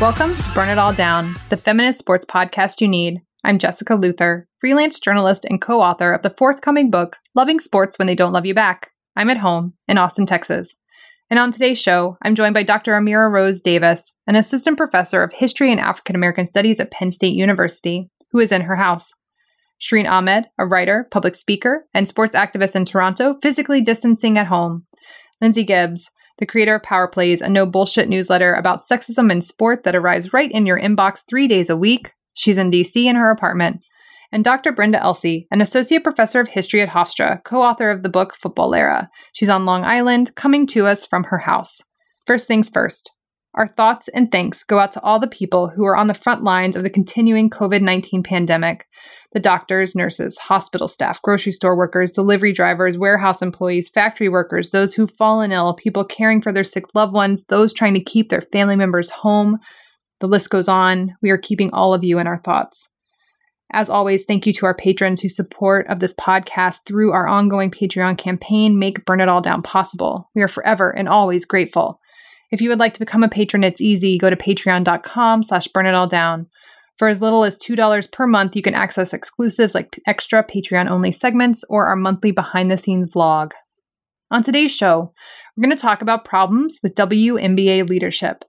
Welcome to Burn It All Down, the feminist sports podcast you need. I'm Jessica Luther, freelance journalist and co author of the forthcoming book, Loving Sports When They Don't Love You Back. I'm at home in Austin, Texas. And on today's show, I'm joined by Dr. Amira Rose Davis, an assistant professor of history and African American studies at Penn State University, who is in her house. Shireen Ahmed, a writer, public speaker, and sports activist in Toronto, physically distancing at home. Lindsay Gibbs, the creator of Power Plays, a no bullshit newsletter about sexism in sport that arrives right in your inbox three days a week. She's in DC in her apartment. And Dr. Brenda Elsey, an associate professor of history at Hofstra, co author of the book Futbolera. She's on Long Island, coming to us from her house. First things first. Our thoughts and thanks go out to all the people who are on the front lines of the continuing COVID 19 pandemic the doctors, nurses, hospital staff, grocery store workers, delivery drivers, warehouse employees, factory workers, those who've fallen ill, people caring for their sick loved ones, those trying to keep their family members home. The list goes on. We are keeping all of you in our thoughts. As always, thank you to our patrons whose support of this podcast through our ongoing Patreon campaign make Burn It All Down possible. We are forever and always grateful. If you would like to become a patron, it's easy. Go to patreon.com slash burn it all down. For as little as $2 per month, you can access exclusives like extra Patreon only segments or our monthly behind the scenes vlog. On today's show, we're going to talk about problems with WNBA leadership.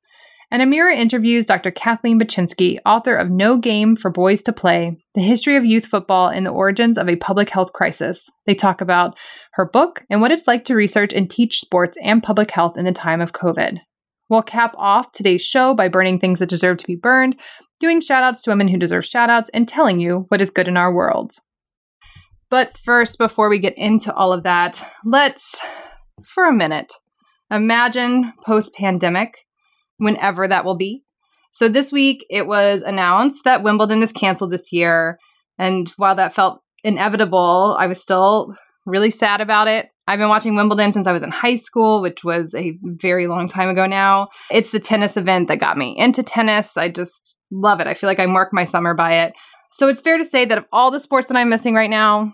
And Amira interviews Dr. Kathleen Bachynski, author of No Game for Boys to Play The History of Youth Football and the Origins of a Public Health Crisis. They talk about her book and what it's like to research and teach sports and public health in the time of COVID. We'll cap off today's show by burning things that deserve to be burned doing shoutouts to women who deserve shoutouts, and telling you what is good in our world. But first, before we get into all of that, let's, for a minute, imagine post pandemic, whenever that will be. So this week, it was announced that Wimbledon is canceled this year. And while that felt inevitable, I was still really sad about it. I've been watching Wimbledon since I was in high school, which was a very long time ago now. It's the tennis event that got me into tennis. I just love it. I feel like I mark my summer by it. So it's fair to say that of all the sports that I'm missing right now,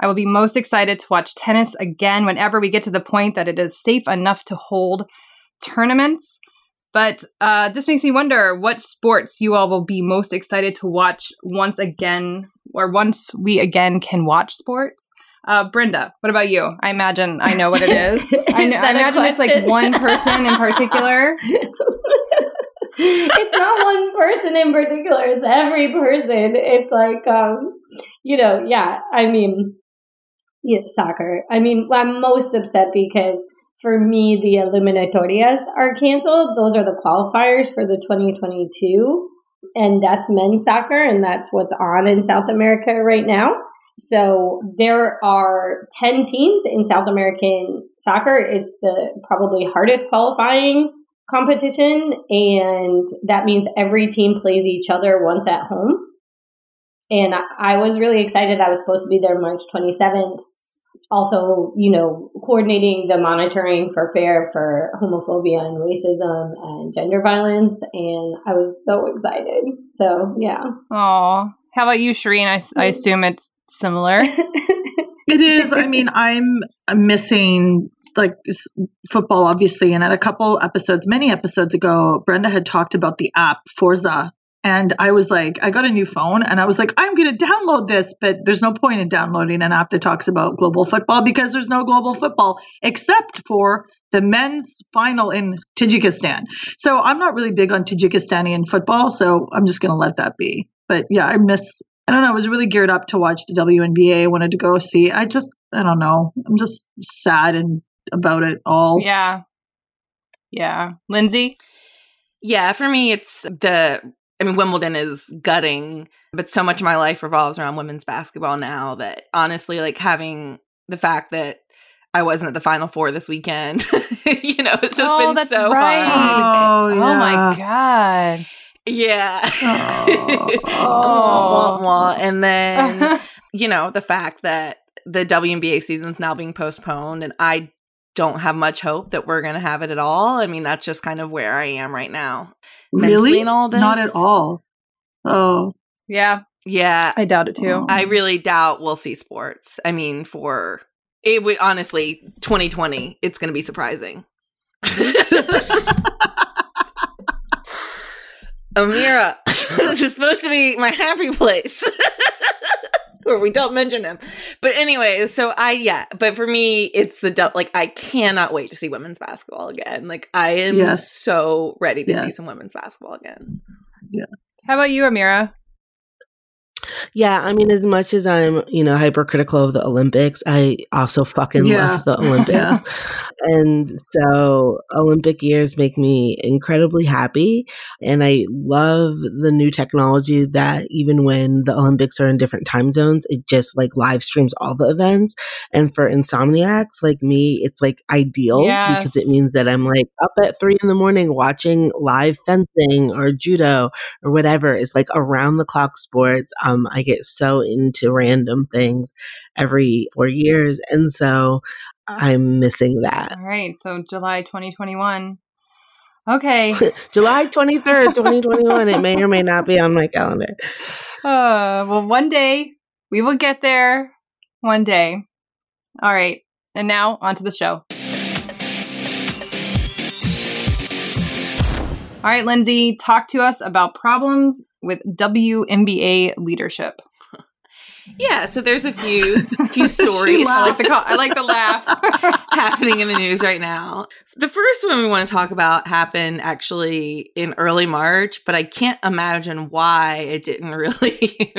I will be most excited to watch tennis again whenever we get to the point that it is safe enough to hold tournaments. But uh, this makes me wonder what sports you all will be most excited to watch once again, or once we again can watch sports. Uh, Brenda, what about you? I imagine I know what it is. I, know, I imagine there's like one person in particular. it's not one person in particular it's every person it's like um you know yeah i mean yeah, soccer i mean i'm most upset because for me the eliminatorias are canceled those are the qualifiers for the 2022 and that's men's soccer and that's what's on in south america right now so there are 10 teams in south american soccer it's the probably hardest qualifying competition, and that means every team plays each other once at home. And I was really excited. I was supposed to be there March 27th. Also, you know, coordinating the monitoring for fair for homophobia and racism and gender violence. And I was so excited. So, yeah. Oh, how about you, Shireen? I, I assume it's similar. it is. I mean, I'm missing like football, obviously. And at a couple episodes, many episodes ago, Brenda had talked about the app Forza. And I was like, I got a new phone and I was like, I'm going to download this. But there's no point in downloading an app that talks about global football because there's no global football except for the men's final in Tajikistan. So I'm not really big on Tajikistani football. So I'm just going to let that be. But yeah, I miss I don't know. I was really geared up to watch the WNBA. I wanted to go see. I just, I don't know. I'm just sad and about it all. Yeah. Yeah. Lindsay? Yeah, for me, it's the I mean, Wimbledon is gutting, but so much of my life revolves around women's basketball now that honestly, like having the fact that I wasn't at the Final Four this weekend, you know, it's just oh, been that's so right. hard. Oh, Oh my god. Yeah. Oh. Wah, wah, wah. And then, you know, the fact that the WNBA season's now being postponed and I don't have much hope that we're going to have it at all. I mean, that's just kind of where I am right now. Mentally Really? all this? Not at all. Oh, yeah, Yeah. I doubt it too. I really doubt we'll see sports. I mean, for it would honestly, 2020, it's going to be surprising. Amira, this is supposed to be my happy place. Where we don't mention him. But anyway, so I yeah, but for me it's the du- like I cannot wait to see women's basketball again. Like I am Yes. so ready to see some women's basketball again. Yeah. How about you, Amira? Yeah, I mean, as much as I'm, you know, hypercritical of the Olympics, I also fucking Yeah. love the Olympics. Yeah. And so Olympic years make me incredibly happy. And I love the new technology that even when the Olympics are in different time zones, it just like live streams all the events. And for insomniacs like me, it's like ideal because it means that I'm like up at three in the morning watching live fencing or judo or whatever. It's like around the clock sports. Um, I get so into random things every four years. And so I'm missing that. All right, so July 2021. Okay. July 23rd, 2021. it may or may not be on my calendar. Uh, well, one day we will get there. One day. All right. And now on to the show. All right, Lindsay, talk to us about problems with WNBA leadership. Yeah, so there's a few a few stories I like the call. I like the laugh. happening in the news right now. The first one we want to talk about happened actually in early March, but I can't imagine why it didn't really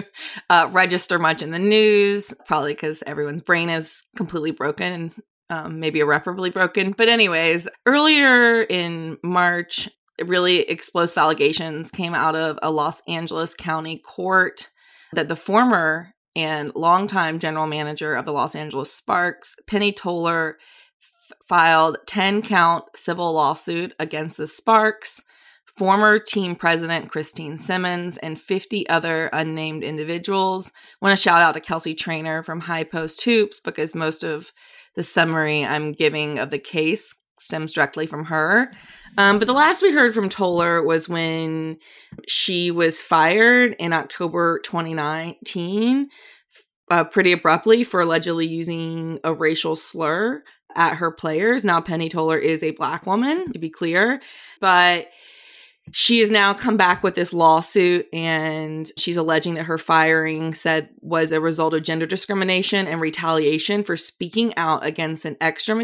uh, register much in the news. Probably because everyone's brain is completely broken and um, maybe irreparably broken. But anyways, earlier in March, really explosive allegations came out of a Los Angeles County court that the former and longtime general manager of the Los Angeles Sparks, Penny Toler, f- filed 10 count civil lawsuit against the Sparks, former team president Christine Simmons, and 50 other unnamed individuals. want to shout out to Kelsey Trainor from High Post Hoops because most of the summary I'm giving of the case stems directly from her. Um, but the last we heard from Toler was when she was fired in October 2019, uh, pretty abruptly for allegedly using a racial slur at her players. Now, Penny Toler is a black woman, to be clear, but she has now come back with this lawsuit and she's alleging that her firing said was a result of gender discrimination and retaliation for speaking out against an extra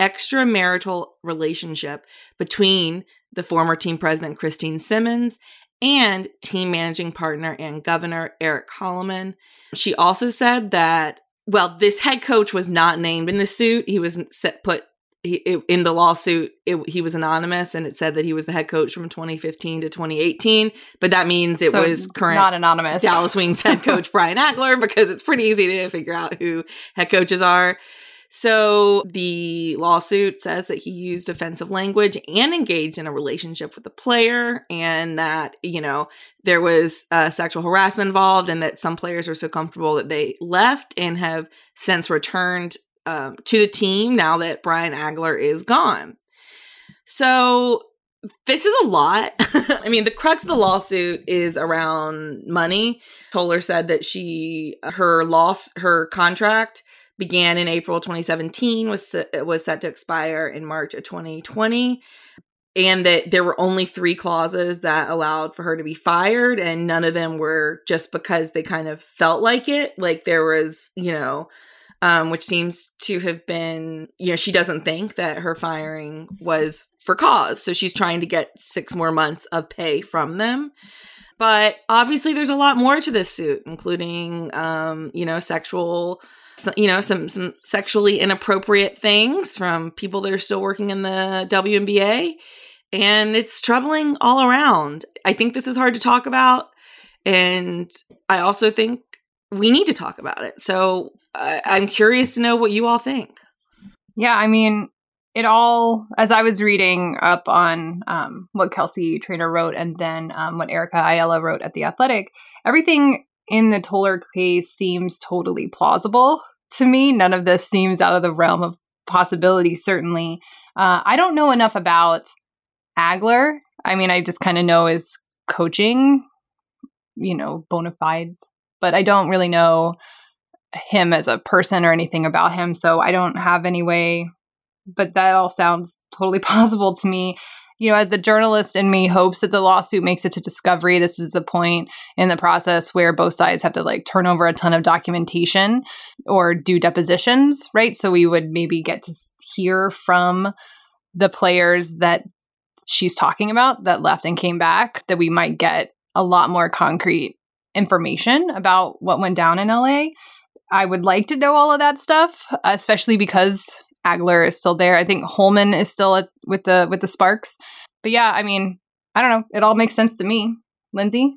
extramarital relationship between the former team president Christine Simmons and team managing partner and governor Eric Holoman. She also said that well, this head coach was not named in the suit. He was set, put he, it, in the lawsuit. It, he was anonymous, and it said that he was the head coach from 2015 to 2018. But that means it So was current Not anonymous. Dallas Wings head coach Brian Agler because it's pretty easy to figure out who head coaches are. So the lawsuit says that he used offensive language and engaged in a relationship with the player, and that, you know, there was uh, sexual harassment involved, and that some players were so comfortable that they left and have since returned um, to the team now that Brian Agler is gone. So this is a lot. I mean, the crux of the lawsuit is around money. Toler said that she her loss her contract began in April 2017 was was set to expire in March of 2020 and that there were only 3 clauses that allowed for her to be fired and none of them were just because they kind of felt like it like there was you know um, which seems to have been, you know, she doesn't think that her firing was for cause. So she's trying to get six more months of pay from them. But obviously, there's a lot more to this suit, including, um, you know, sexual, you know, some some sexually inappropriate things from people that are still working in the WNBA. and it's troubling all around. I think this is hard to talk about. And I also think we need to talk about it. So I'm curious to know what you all think. Yeah, I mean, it all, as I was reading up on um, what Kelsey Trainor wrote and then um, what Erica Ayala wrote at The Athletic, everything in the Toler case seems totally plausible to me. None of this seems out of the realm of possibility, certainly. Uh, I don't know enough about Agler. I mean, I just kind of know his coaching, you know, bona fides, but I don't really know him as a person or anything about him. So I don't have any way, but that all sounds totally possible to me. You know, the journalist in me hopes that the lawsuit makes it to discovery. This is the point in the process where both sides have to like turn over a ton of documentation or do depositions, right? So we would maybe get to hear from the players that she's talking about that left and came back, that we might get a lot more concrete information about what went down in LA. I would like to know all of that stuff, especially because Agler is still there. I think Holoman is still at, with the with the Sparks. But yeah, I mean, I don't know. It all makes sense to me. Lindsay?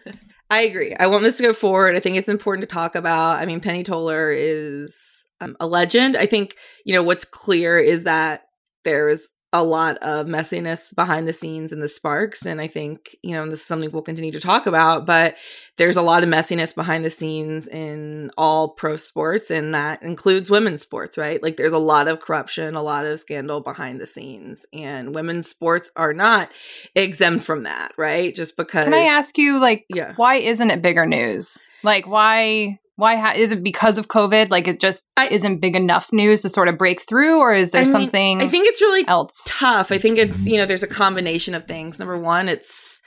I agree. I want this to go forward. I think it's important to talk about. I mean, Penny Toler is um, a legend. I think, you know, what's clear is that there's a lot of messiness behind the scenes in the sparks and i think you know this is something we'll continue to talk about but there's a lot of messiness behind the scenes in all pro sports and that includes women's sports right? Like there's a lot of corruption a lot of scandal behind the scenes and women's sports are not exempt from that right? Just because can i ask you like yeah. why isn't it bigger news? Like why why ha- is it because of COVID? Like it just I, isn't big enough news to sort of break through, or is there I mean, something? I think it's really else tough. I think it's mm-hmm. you know there's a combination of things. Number one, it's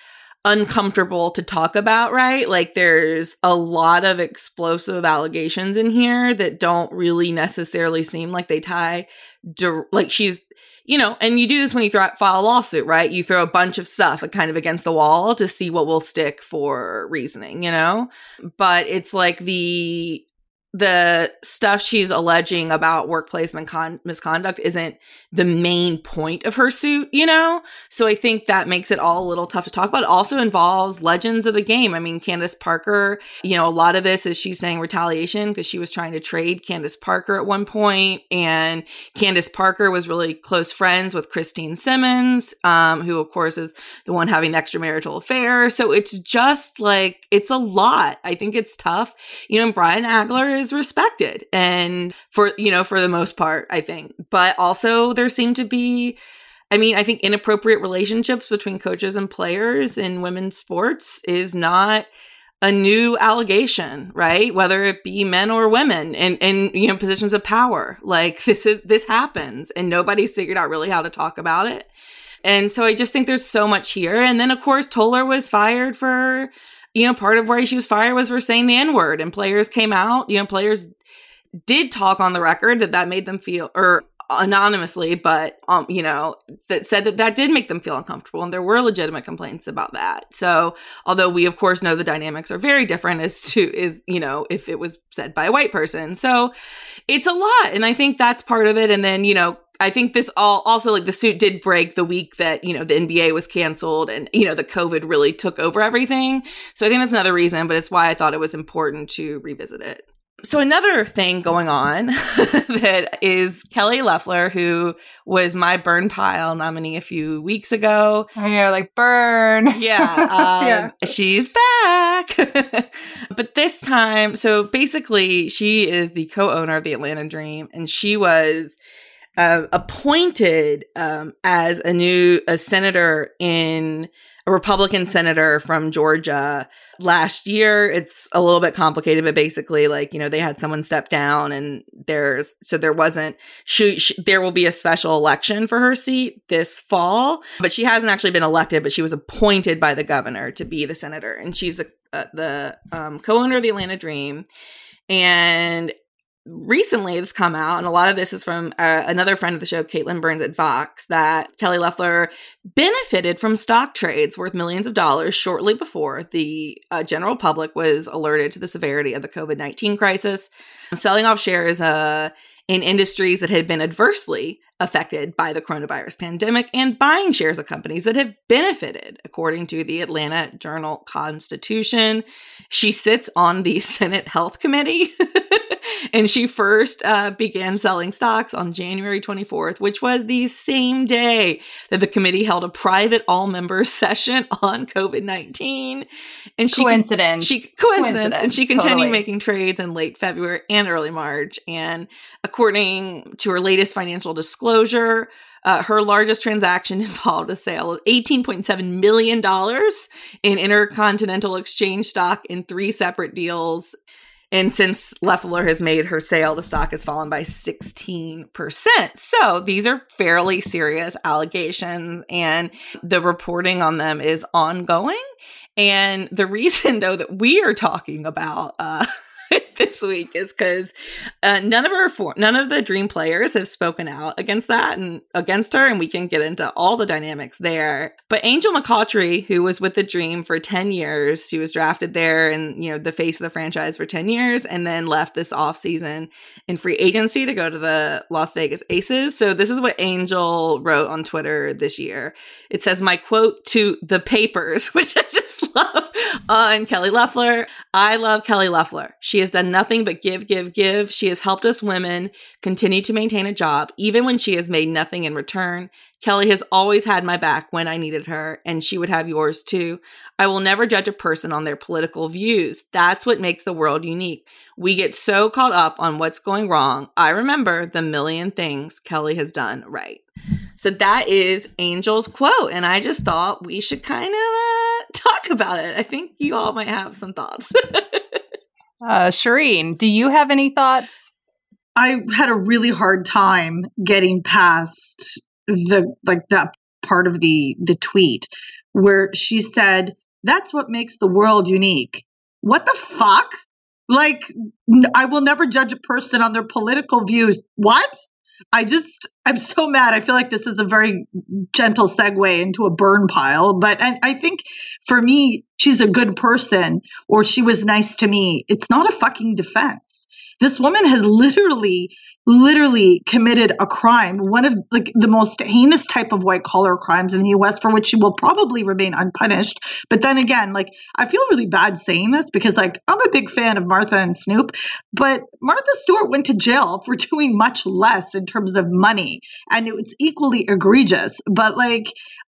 uncomfortable to talk about, right? Like there's a lot of explosive allegations in here that don't really necessarily seem like they tie. like she's you know, and you do this when you throw, file a lawsuit, right? You throw a bunch of stuff kind of against the wall to see what will stick for reasoning, you know? But it's like the the stuff she's alleging about workplace misconduct isn't the main point of her suit, you know? So I think that makes it all a little tough to talk about. It also involves legends of the game. I mean, Candace Parker, you know, a lot of this is she's saying retaliation because she was trying to trade Candace Parker at one point, and Candace Parker was really close friends with Christine Simmons, um, who of course is the one having the extramarital affair. So it's just like it's a lot. I think it's tough. You know, Brian Agler is is respected and for you know for the most part i think. But also there seem to be i mean i think inappropriate relationships between coaches and players in women's sports is not a new allegation right? Whether it be men or women and and you know positions of power. Like this is this happens and nobody's figured out really how to talk about it. And so i just think there's so much here. And then of course toler was fired for you know, part of why she was fired was for saying the N word, and players came out. You know, players did talk on the record that that made them feel, or anonymously, but um, you know, that said that that did make them feel uncomfortable, and there were legitimate complaints about that. So, although we of course know the dynamics are very different as to is you know if it was said by a white person, so it's a lot, and I think that's part of it. And then you know, I think this all also like the suit did break the week that, you know, the NBA was canceled and, you know, the COVID really took over everything. So I think that's another reason, but it's why I thought it was important to revisit it. So another thing going on that is Kelly Loeffler, who was my burn pile nominee a few weeks ago. I know, like burn. Yeah, um, yeah. she's back. but this time, so basically, she is the co-owner of the Atlanta Dream, and she was uh, appointed um, as a new a senator in a Republican senator from Georgia last year. It's a little bit complicated, but basically, like you know, they had someone step down, and there's so there wasn't. She, she, there will be a special election for her seat this fall, but she hasn't actually been elected. But she was appointed by the governor to be the senator, and she's the uh, the um, co-owner of the Atlanta Dream. And recently it's come out, and a lot of this is from uh, another friend of the show, Katelyn Burns at Vox, that Kelly Loeffler benefited from stock trades worth millions of dollars shortly before the uh, general public was alerted to the severity of the COVID 19 crisis. Selling off shares uh, in industries that had been adversely affected by the coronavirus pandemic and buying shares of companies that have benefited, according to the Atlanta Journal Constitution. She sits on the Senate Health Committee. and she first uh, began selling stocks on January 24th, which was the same day that the committee held a private all members session on COVID 19. And she coincidence. She coincidence, coincidence and she continued totally. making trades in late February and early March. And according to her latest financial disclosure, uh, her largest transaction involved a sale of $18.7 million in intercontinental exchange stock in three separate deals and since Loeffler has made her sale, the stock has fallen by 16%. So these are fairly serious allegations, and the reporting on them is ongoing. And the reason, though, that we are talking about uh, this week is because uh, none of our none of the dream players have spoken out against that and against her, and we can get into all the dynamics there. But Angel McCoughtry, who was with the Dream for ten years, she was drafted there and you know the face of the franchise for ten years, and then left this off season in free agency to go to the Las Vegas Aces. So this is what Angel wrote on Twitter this year. It says, "My quote to the papers," which I just love on Kelly Loeffler. I love Kelly Loeffler. She has done nothing but give, give, give. She has helped us women continue to maintain a job, even when she has made nothing in return. Kelly has always had my back when I needed her, and she would have yours too. I will never judge a person on their political views. That's what makes the world unique. We get so caught up on what's going wrong. I remember the million things Kelly has done right. So that is Angel's quote. And I just thought we should kind of uh, talk about it. I think you all might have some thoughts. uh, Shireen, do you have any thoughts? I had a really hard time getting past the like that part of the the tweet where she said that's what makes the world unique. What the fuck? Like I will never judge a person on their political views. What? I just, I'm so mad. I feel like this is a very gentle segue into a burn pile. But I, I think for me, she's a good person or she was nice to me. It's not a fucking defense. This woman has literally, literally committed a crime, one of like the most heinous type of white collar crimes in the US for which she will probably remain unpunished. But then again, like I feel really bad saying this because like I'm a big fan of Martha and Snoop, but Martha Stewart went to jail for doing much less in terms of money and it's equally egregious. But like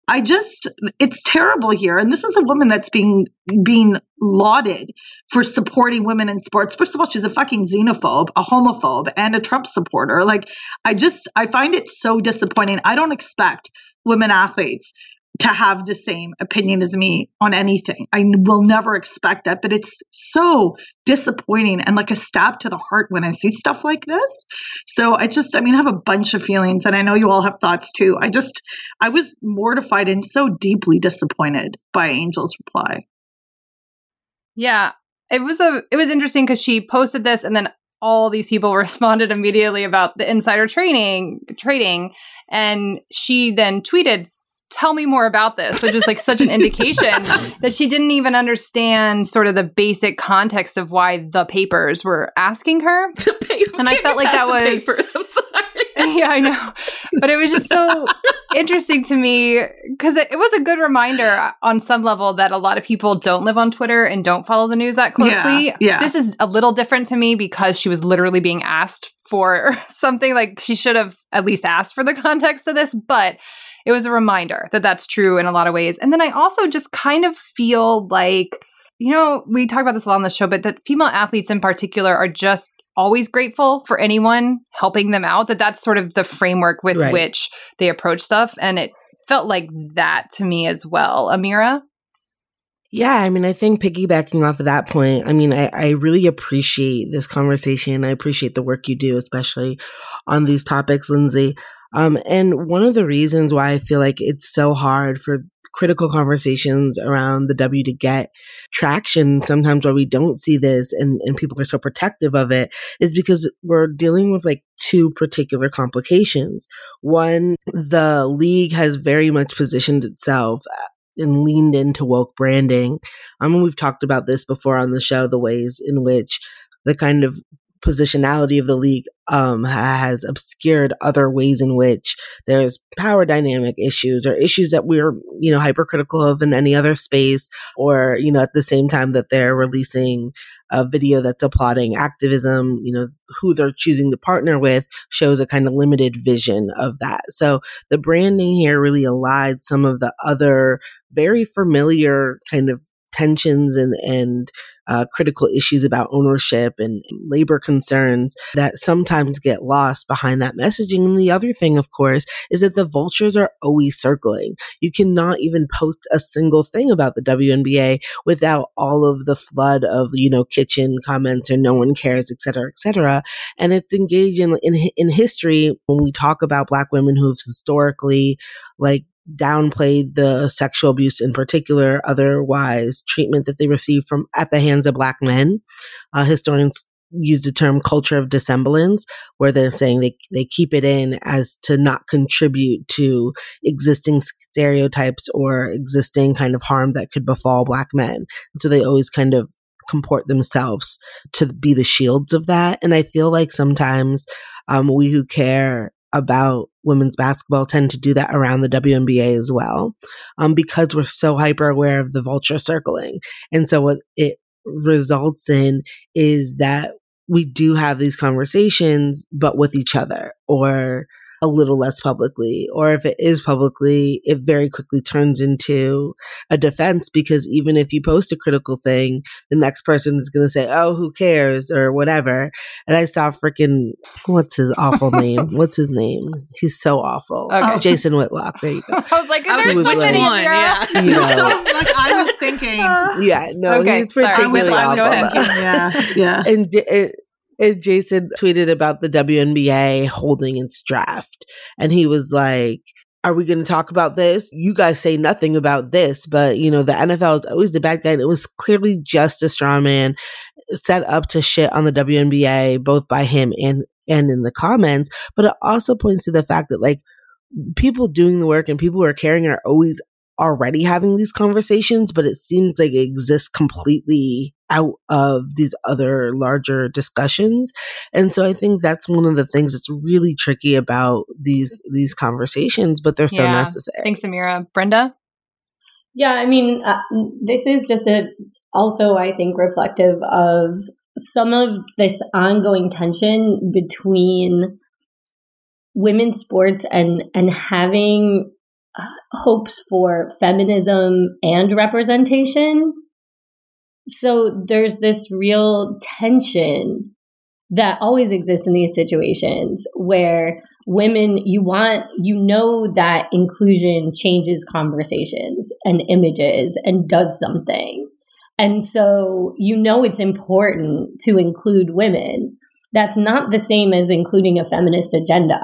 I just it's terrible here. And this is a woman that's being being lauded for supporting women in sports. First of all, she's a fucking xenophobe, a homophobe, and a Trump supporter. Like I just I find it so disappointing. I don't expect women athletes to have the same opinion as me on anything. I will never expect that, but it's so disappointing and like a stab to the heart when I see stuff like this. So I just, I mean, I have a bunch of feelings and I know you all have thoughts too. I just, I was mortified and so deeply disappointed by Angel's reply. Yeah. It was a it was interesting because she posted this and then all these people responded immediately about the insider training trading and she then tweeted tell me more about this. Which is like such an indication that she didn't even understand sort of the basic context of why the papers were asking her. And i felt like that was yeah i know. But it was just so interesting to me because it, it, was a good reminder on some level that a lot of people don't live on twitter and don't follow the news that closely. yeah, yeah. this is a little different to me because she was literally being asked for something like she should have at least asked for the context of this. But it was a reminder that that's true in a lot of ways. And then I also just kind of feel like, you know, we talk about this a lot on the show, but that female athletes in particular are just always grateful for anyone helping them out, that that's sort of the framework with right. which they approach stuff. And it felt like that to me as well. Amira? Yeah, I mean, I think piggybacking off of that point, I mean, I, I really appreciate this conversation. I appreciate the work you do, especially on these topics, Lindsay. Um, and one of the reasons why I feel like it's so hard for critical conversations around the W to get traction. Sometimes why we don't see this and, and people are so protective of it is because we're dealing with like two particular complications. One, the league has very much positioned itself and leaned into woke branding. I mean, we've talked about this before on the show, the ways in which the kind of positionality of the league um, has obscured other ways in which there's power dynamic issues or issues that we're you know hypercritical of in any other space or you know at the same time that they're releasing a video that's applauding activism you know who they're choosing to partner with shows a kind of limited vision of that. So the branding here really allied some of the other very familiar kind of tensions and and uh, critical issues about ownership and labor concerns that sometimes get lost behind that messaging. And the other thing, of course, is that the vultures are always circling. You cannot even post a single thing about the WNBA without all of the flood of you know kitchen comments or no one cares, et cetera, et cetera. And it's engaged in in, in history when we talk about Black women who've historically like downplayed the sexual abuse in particular, otherwise treatment that they received from at the hands of black men. Uh, historians use the term culture of dissemblance, where they're saying they, they keep it in as to not contribute to existing stereotypes or existing kind of harm that could befall black men. So they always kind of comport themselves to be the shields of that. And I feel like sometimes um, we who care about women's basketball tend to do that around the WNBA as well, um, because we're so hyper aware of the vulture circling. And so what it results in is that we do have these conversations, but with each other or a little less publicly. Or if it is publicly, it very quickly turns into a defense because even if you post a critical thing, the next person is going to say, oh, who cares or whatever. And I saw freaking, what's his awful name? What's his name? He's so awful. Okay. Jason Whitlock. There you go. I was like, is I was there like, so which many one? of Yeah. You know, like I was thinking. yeah, no, Okay, he's sorry, particularly Whitlock, go awful. ahead. yeah, yeah. and, J- and, Jason tweeted about the WNBA holding its draft. And he was like, are we going to talk about this? You guys say nothing about this, but you know, the NFL is always the bad guy. And it was clearly just a straw man set up to shit on the WNBA, both by him and, and in the comments. But it also points to the fact that like people doing the work and people who are caring are always already having these conversations, but it seems like it exists completely out of these other larger discussions. And so I think that's one of the things that's really tricky about these these conversations, but they're so Yeah. necessary. Thanks, Amira. Brenda? Yeah, I mean, uh, this is just a also I think reflective of some of this ongoing tension between women's sports and and having uh, hopes for feminism and representation. So there's this real tension that always exists in these situations where women you want you know that inclusion changes conversations and images and does something. And so you know it's important to include women. That's not the same as including a feminist agenda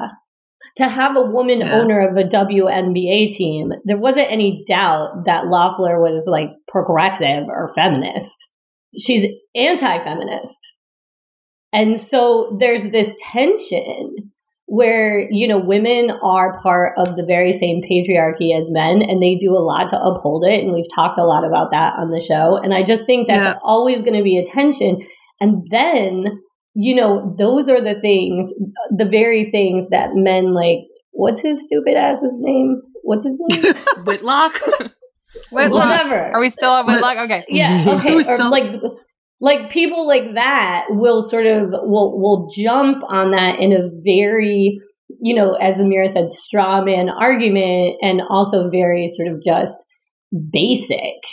to have a woman Yeah. owner of a WNBA team there wasn't any doubt that Loeffler was like progressive or feminist she's anti-feminist and so there's this tension where, you know, women are part of the very same patriarchy as men and they do a lot to uphold it. And we've talked a lot about that on the show. And I just think that's Yeah. always going to be a tension. And then, you know, those are the things, the very things that men like, what's his stupid ass's name? What's his name? Whitlock. Whitlock. Whatever. Are we still at Whitlock? Okay. Yeah, okay. Or still- like like people like that will sort of will will jump on that in a very you know as amira said straw man argument and also very sort of just basic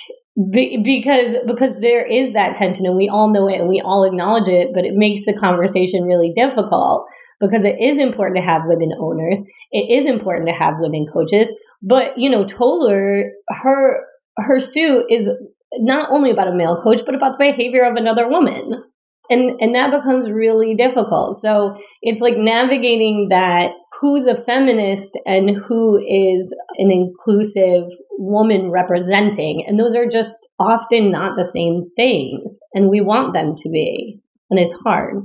Be- because because there is that tension and we all know it and we all acknowledge it but it makes the conversation really difficult because it is important to have women owners it is important to have women coaches but you know toler her her suit is not only about a male coach, but about the behavior of another woman. And and that becomes really difficult. So it's like navigating that who's a feminist and who is an inclusive woman representing. And those are just often not the same things. And we want them to be. And it's hard.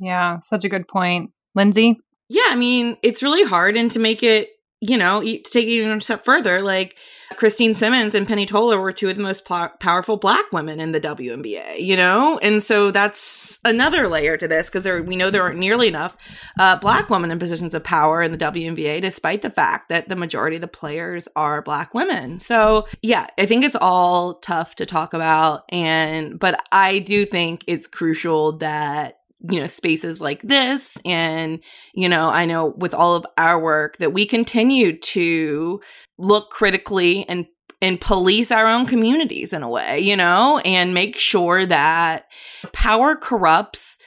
Yeah such a good point. Lindsay? Yeah i mean it's really hard and to make it you know, to take it even a step further, like Christine Simmons and Penny Toler were two of the most po- powerful black women in the WNBA, you know? And so that's another layer to this because we know there aren't nearly enough uh, black women in positions of power in the WNBA, despite the fact that the majority of the players are black women. So yeah, I think it's all tough to talk about. And, but I do think it's crucial that you know spaces like this. And you know i know with all of our work that we continue to look critically and and police our own communities in a way you know and make sure that power corrupts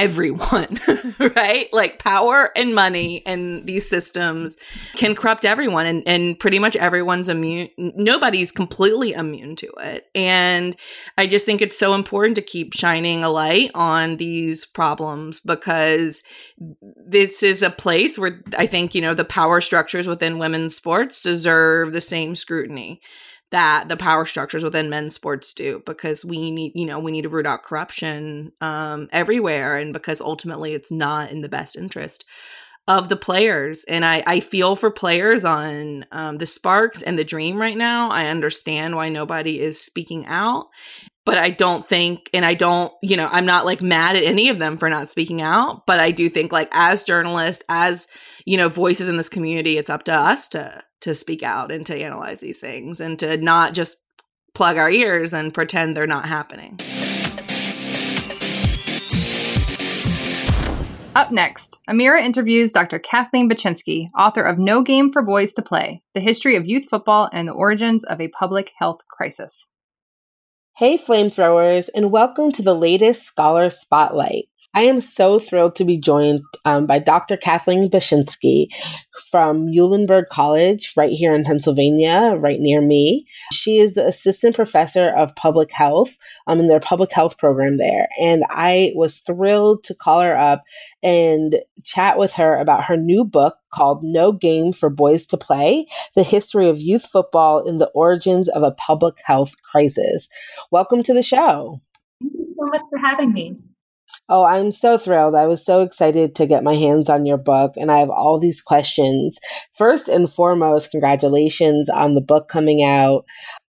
everyone, right? Like power and money and these systems can corrupt everyone and, and pretty much everyone's immune. Nobody's completely immune to it. And I just think it's so important to keep shining a light on these problems because this is a place where I think, you know, the power structures within women's sports deserve the same scrutiny that the power structures within men's sports do because we need you know we need to root out corruption um, everywhere and because ultimately it's not in the best interest of the players. And i i feel for players on um, the sparks and the dream right now. I understand why nobody is speaking out but i don't think and i don't you know i'm not like mad at any of them for not speaking out but i do think like as journalists as you know voices in this community it's up to us to to speak out and to analyze these things and to not just plug our ears and pretend they're not happening. Up next, Amira interviews Dr. Kathleen Bachynski, author of No Game for Boys to Play The History of Youth Football and the Origins of a Public Health Crisis. Hey, flamethrowers, and welcome to the latest Scholar Spotlight. I am so thrilled to be joined um, by Dr. Kathleen Bachynski from Muhlenberg College, right here in Pennsylvania, right near me. She is the assistant professor of public health um, in their public health program there. And I was thrilled to call her up and chat with her about her new book called No Game for Boys to Play The History of Youth Football in the Origins of a Public Health Crisis. Welcome to the show. Thank you so much for having me. Oh, I'm so thrilled. I was so excited to get my hands on your book, and I have all these questions. First and foremost, congratulations on the book coming out.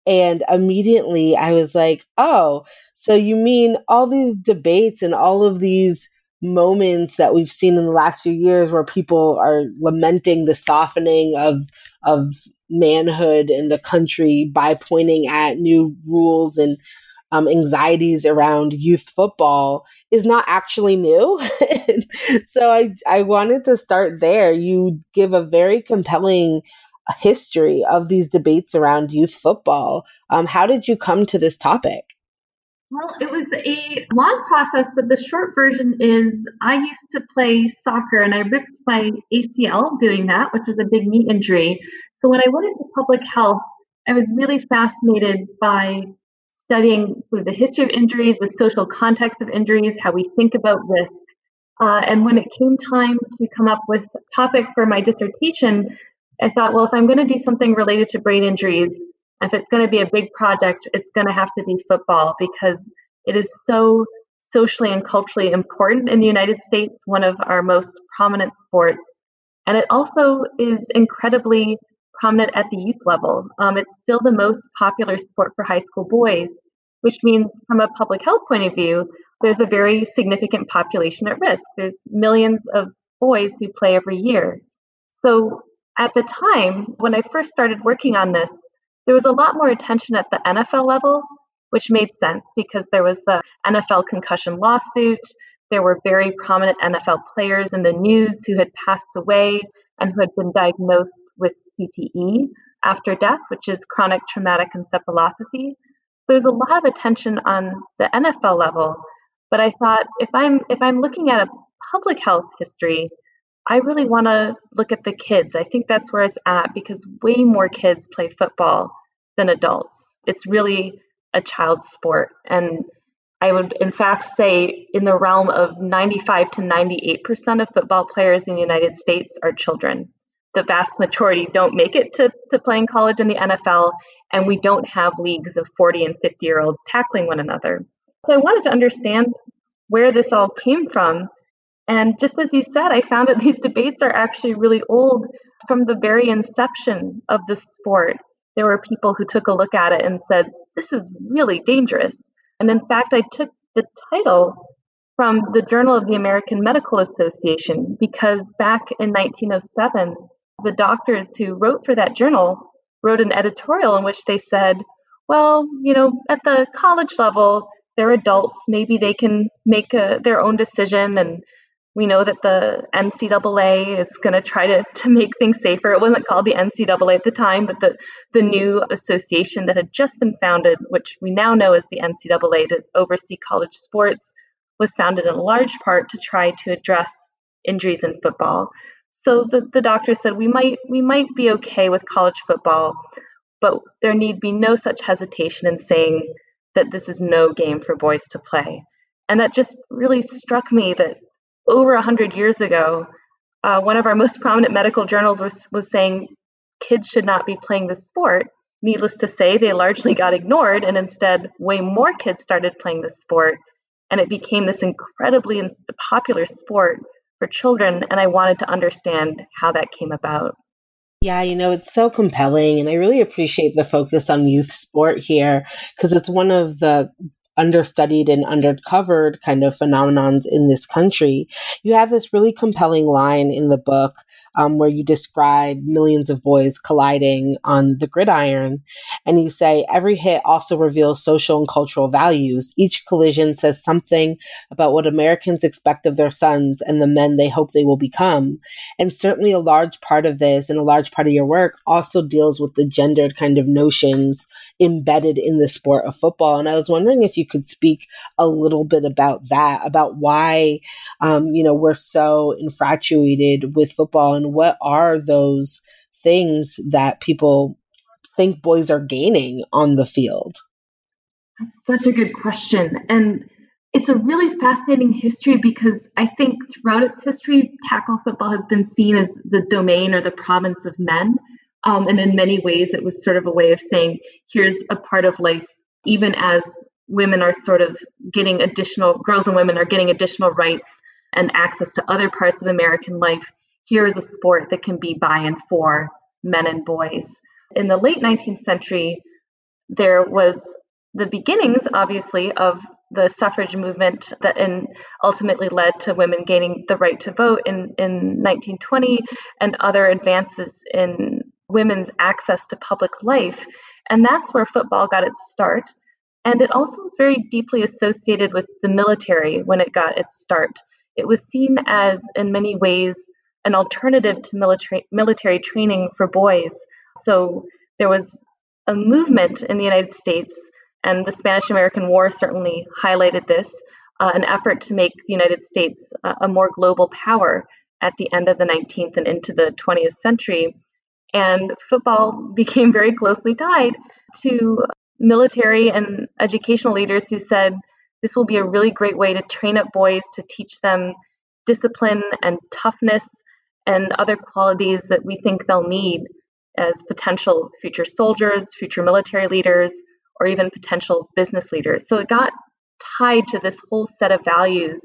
And immediately I was like, oh, so you mean all these debates and all of these moments that we've seen in the last few years where people are lamenting the softening of of manhood in the country by pointing at new rules and um, anxieties around youth football is not actually new. so I, I wanted to start there. You give a very compelling history of these debates around youth football. Um, how did you come to this topic? Well, it was a long process, but the short version is I used to play soccer and I ripped my ACL doing that, which was a big knee injury. So when I went into public health, I was really fascinated by studying the history of injuries, the social context of injuries, how we think about risk. Uh, and when it came time to come up with a topic for my dissertation, I thought, well, if I'm going to do something related to brain injuries, if it's going to be a big project, it's going to have to be football because it is so socially and culturally important in the United States, one of our most prominent sports. And it also is incredibly prominent at the youth level. Um, it's still the most popular sport for high school boys, which means, from a public health point of view, there's a very significant population at risk. There's millions of boys who play every year. So, at the time, when I first started working on this, there was a lot more attention at the NFL level, which made sense because there was the NFL concussion lawsuit. There were very prominent NFL players in the news who had passed away and who had been diagnosed CTE after death, which is chronic traumatic encephalopathy. There's a lot of attention on the NFL level, but I thought if I'm if I'm looking at a public health history, I really want to look at the kids. I think that's where it's at because way more kids play football than adults. It's really a child sport and I would, in fact, say in the realm of 95 to 98% of football players in the United States are children. The vast majority don't make it to, to playing college in the NFL, and we don't have leagues of 40 and 50 year olds tackling one another. So I wanted to understand where this all came from. And just as you said, I found that these debates are actually really old from the very inception of the sport. There were people who took a look at it and said, this is really dangerous. And in fact, I took the title from the Journal of the American Medical Association because back in 1907, the doctors who wrote for that journal wrote an editorial in which they said, well, you know, at the college level, they're adults. Maybe they can make a, their own decision and we know that the NCAA is going to try to, to make things safer. It wasn't called the NCAA at the time, but the, the new association that had just been founded, which we now know as the NCAA to oversee college sports, was founded in large part to try to address injuries in football. So the, the doctor said we might we might be okay with college football, but there need be no such hesitation in saying that this is no game for boys to play. And that just really struck me that over 100 years ago, uh, one of our most prominent medical journals was, was saying kids should not be playing this sport. Needless to say, they largely got ignored, and instead, way more kids started playing this sport, and it became this incredibly popular sport for children. And I wanted to understand how that came about. Yeah, you know, it's so compelling. And I really appreciate the focus on youth sport here because it's one of the understudied and undercovered kind of phenomenons in this country. You have this really compelling line in the book um, where you describe millions of boys colliding on the gridiron. And you say every hit also reveals social and cultural values. Each collision says something about what Americans expect of their sons and the men they hope they will become. And certainly a large part of this and a large part of your work also deals with the gendered kind of notions embedded in the sport of football. And I was wondering if you could speak a little bit about that, about why, um, you know, we're so infatuated with football and what are those things that people think boys are gaining on the field? That's such a good question. And it's a really fascinating history because I think throughout its history, tackle football has been seen as the domain or the province of men. Um, and in many ways, it was sort of a way of saying, here's a part of life, even as women are sort of getting additional, girls and women are getting additional rights and access to other parts of American life here is a sport that can be by and for men and boys. In the late 19th century, there was the beginnings, obviously, of the suffrage movement that ultimately led to women gaining the right to vote in, in 1920 and other advances in women's access to public life. And that's where football got its start. And it also was very deeply associated with the military when it got its start. It was seen as, in many ways, an alternative to military military training for boys. So there was a movement in the United States, and the Spanish American War certainly highlighted this, uh, an effort to make the United States uh, a more global power at the end of the 19th and into the 20th century. And football became very closely tied to military and educational leaders who said this will be a really great way to train up boys to teach them discipline and toughness and other qualities that we think they'll need as potential future soldiers, future military leaders, or even potential business leaders. So it got tied to this whole set of values.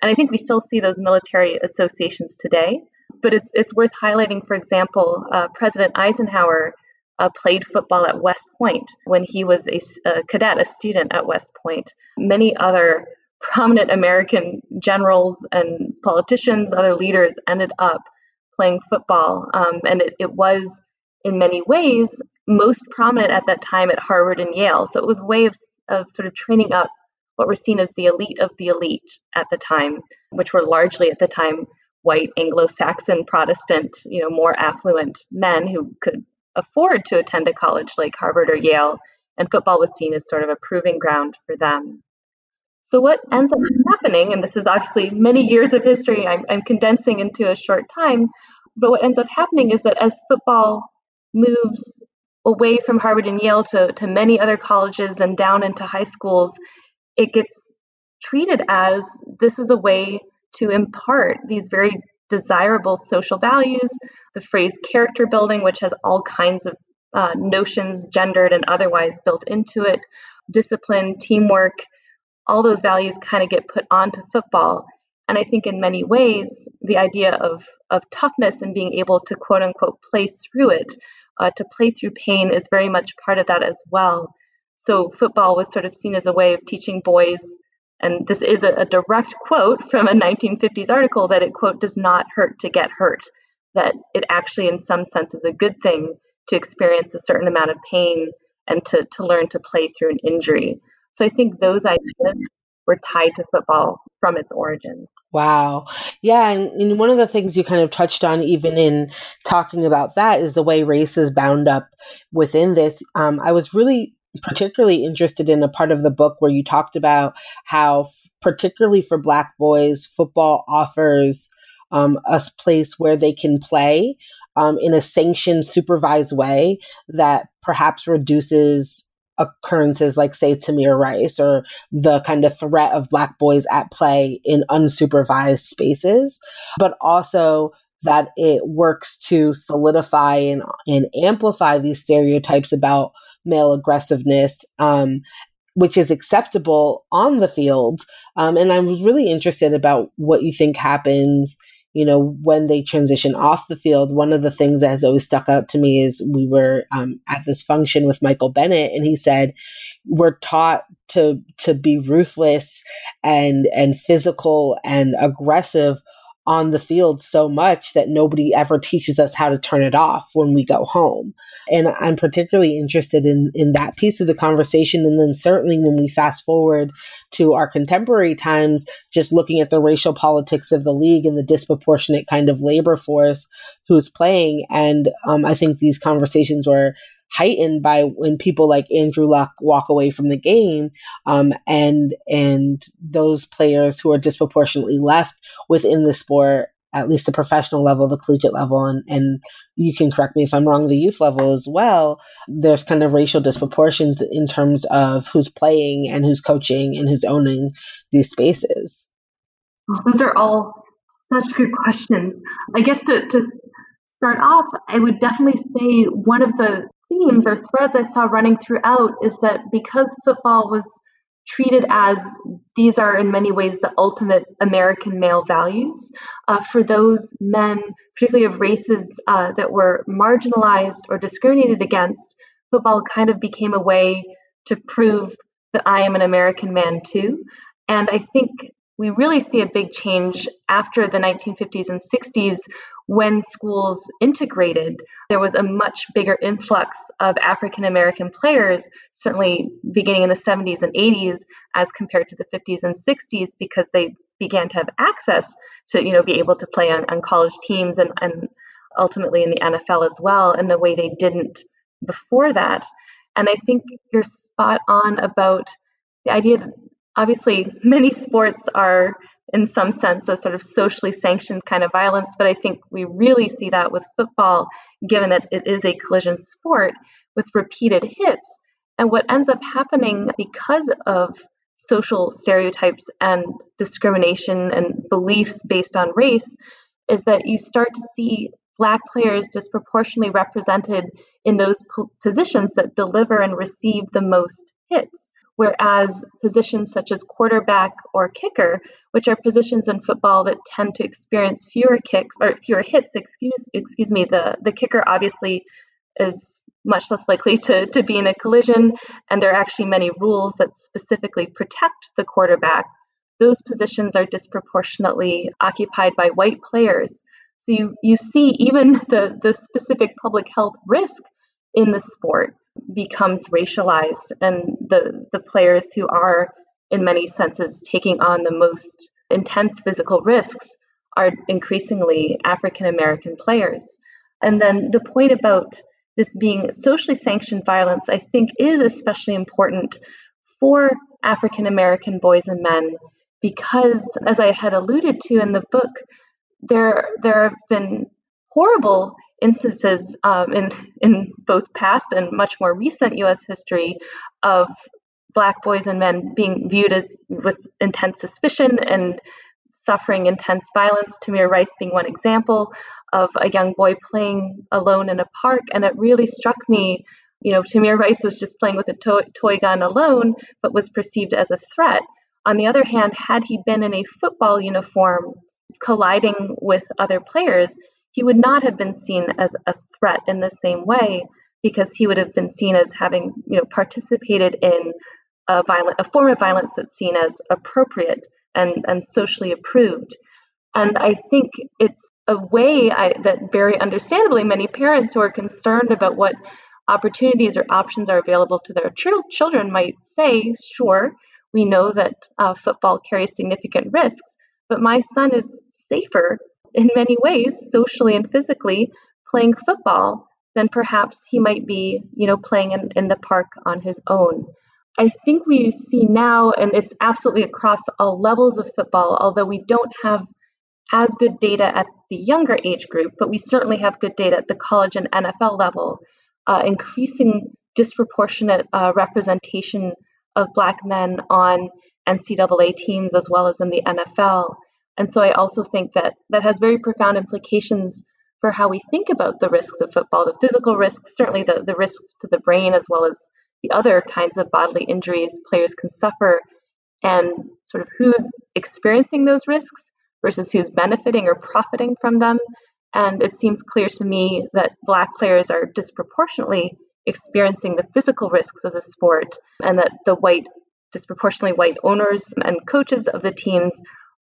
And I think we still see those military associations today. But it's, it's worth highlighting, for example, uh, President Eisenhower uh, played football at West Point when he was a, a cadet, a student at West Point. Many other prominent American generals and politicians, other leaders ended up playing football. Um, and it, it was, in many ways, most prominent at that time at Harvard and Yale. So it was a way of, of sort of training up what were seen as the elite of the elite at the time, which were largely at the time white Anglo-Saxon Protestant, you know, more affluent men who could afford to attend a college like Harvard or Yale, and football was seen as sort of a proving ground for them. So, what ends up happening, and this is obviously many years of history I'm, I'm condensing into a short time, but what ends up happening is that as football moves away from Harvard and Yale to, to many other colleges and down into high schools, it gets treated as this is a way to impart these very desirable social values. The phrase character building, which has all kinds of uh, notions, gendered and otherwise, built into it, discipline, teamwork, all those values kind of get put onto football. And I think in many ways, the idea of, of toughness and being able to quote unquote play through it, uh, to play through pain, is very much part of that as well. So football was sort of seen as a way of teaching boys, and this is a, a direct quote from a 1950s article that it quote does not hurt to get hurt, that it actually in some sense is a good thing to experience a certain amount of pain and to, to learn to play through an injury. So I think those ideas were tied to football from its origins. Wow. Yeah. And, and, one of the things you kind of touched on, even in talking about that, is the way race is bound up within this. Um, I was really particularly interested in a part of the book where you talked about how, particularly for Black boys, football offers um, a place where they can play um, in a sanctioned, supervised way that perhaps reduces occurrences like say Tamir Rice or the kind of threat of black boys at play in unsupervised spaces, but also that it works to solidify and, and amplify these stereotypes about male aggressiveness, um, which is acceptable on the field. Um, and I was really interested about what you think happens you know, when they transition off the field, one of the things that has always stuck out to me is we were um, at this function with Michael Bennett, and he said, "We're taught to to be ruthless and and physical and aggressive." On the field so much that nobody ever teaches us how to turn it off when we go home. And I'm particularly interested in, in that piece of the conversation. And then certainly when we fast forward to our contemporary times, just looking at the racial politics of the league and the disproportionate kind of labor force who's playing. And um, I think these conversations were heightened by when people like Andrew Luck walk away from the game, um, and and those players who are disproportionately left within the sport, at least the professional level, the collegiate level, and and you can correct me if I'm wrong, the youth level as well. There's kind of racial disproportions in terms of who's playing and who's coaching and who's owning these spaces. those are all such good questions. I guess to, to start off, I would definitely say one of the themes or threads I saw running throughout is that because football was treated as these are in many ways the ultimate American male values, uh, for those men, particularly of races uh, that were marginalized or discriminated against, football kind of became a way to prove that I am an American man too. And I think we really see a big change after the 1950s and 60s when schools integrated, there was a much bigger influx of African American players, certainly beginning in the 70s and 80s, as compared to the 50s and 60s, because they began to have access to, you know, be able to play on, on college teams and, and ultimately in the NFL as well, in a way they didn't before that. And I think you're spot on about the idea that obviously many sports are in some sense a sort of socially sanctioned kind of violence but i think we really see that with football given that it is a collision sport with repeated hits. And what ends up happening because of social stereotypes and discrimination and beliefs based on race is that you start to see black players disproportionately represented in those positions that deliver and receive the most hits whereas positions such as quarterback or kicker, which are positions in football that tend to experience fewer kicks or fewer hits, excuse excuse me, the, the kicker obviously is much less likely to, to be in a collision, and there are actually many rules that specifically protect the quarterback. Those positions are disproportionately occupied by white players. So you, you see even the, the specific public health risk in the sport becomes racialized and the the players who are in many senses taking on the most intense physical risks are increasingly African American players. And then the point about this being socially sanctioned violence, I think, is especially important for African American boys and men because, as I had alluded to in the book, there there have been horrible instances um, in in both past and much more recent U.S. history of black boys and men being viewed as with intense suspicion and suffering intense violence. Tamir Rice being one example of a young boy playing alone in a park, and it really struck me. You know, Tamir Rice was just playing with a toy, toy gun alone, but was perceived as a threat. On the other hand, had he been in a football uniform colliding with other players, he would not have been seen as a threat in the same way because he would have been seen as having you know participated in a violent a form of violence that's seen as appropriate and and socially approved. And i think it's a way I, that very understandably many parents who are concerned about what opportunities or options are available to their ch- children might say sure we know that uh, football carries significant risks but my son is safer in many ways socially and physically playing football than perhaps he might be you know playing in, in the park on his own I think we see now, and it's absolutely across all levels of football, although we don't have as good data at the younger age group, but we certainly have good data at the college and NFL level, uh, increasing disproportionate uh, representation of Black men on NCAA teams as well as in the NFL. And so I also think that that has very profound implications for how we think about the risks of football, the physical risks, certainly the, the risks to the brain as well as the other kinds of bodily injuries players can suffer and sort of who's experiencing those risks versus who's benefiting or profiting from them. And it seems clear to me that Black players are disproportionately experiencing the physical risks of the sport, and that the white, disproportionately white owners and coaches of the teams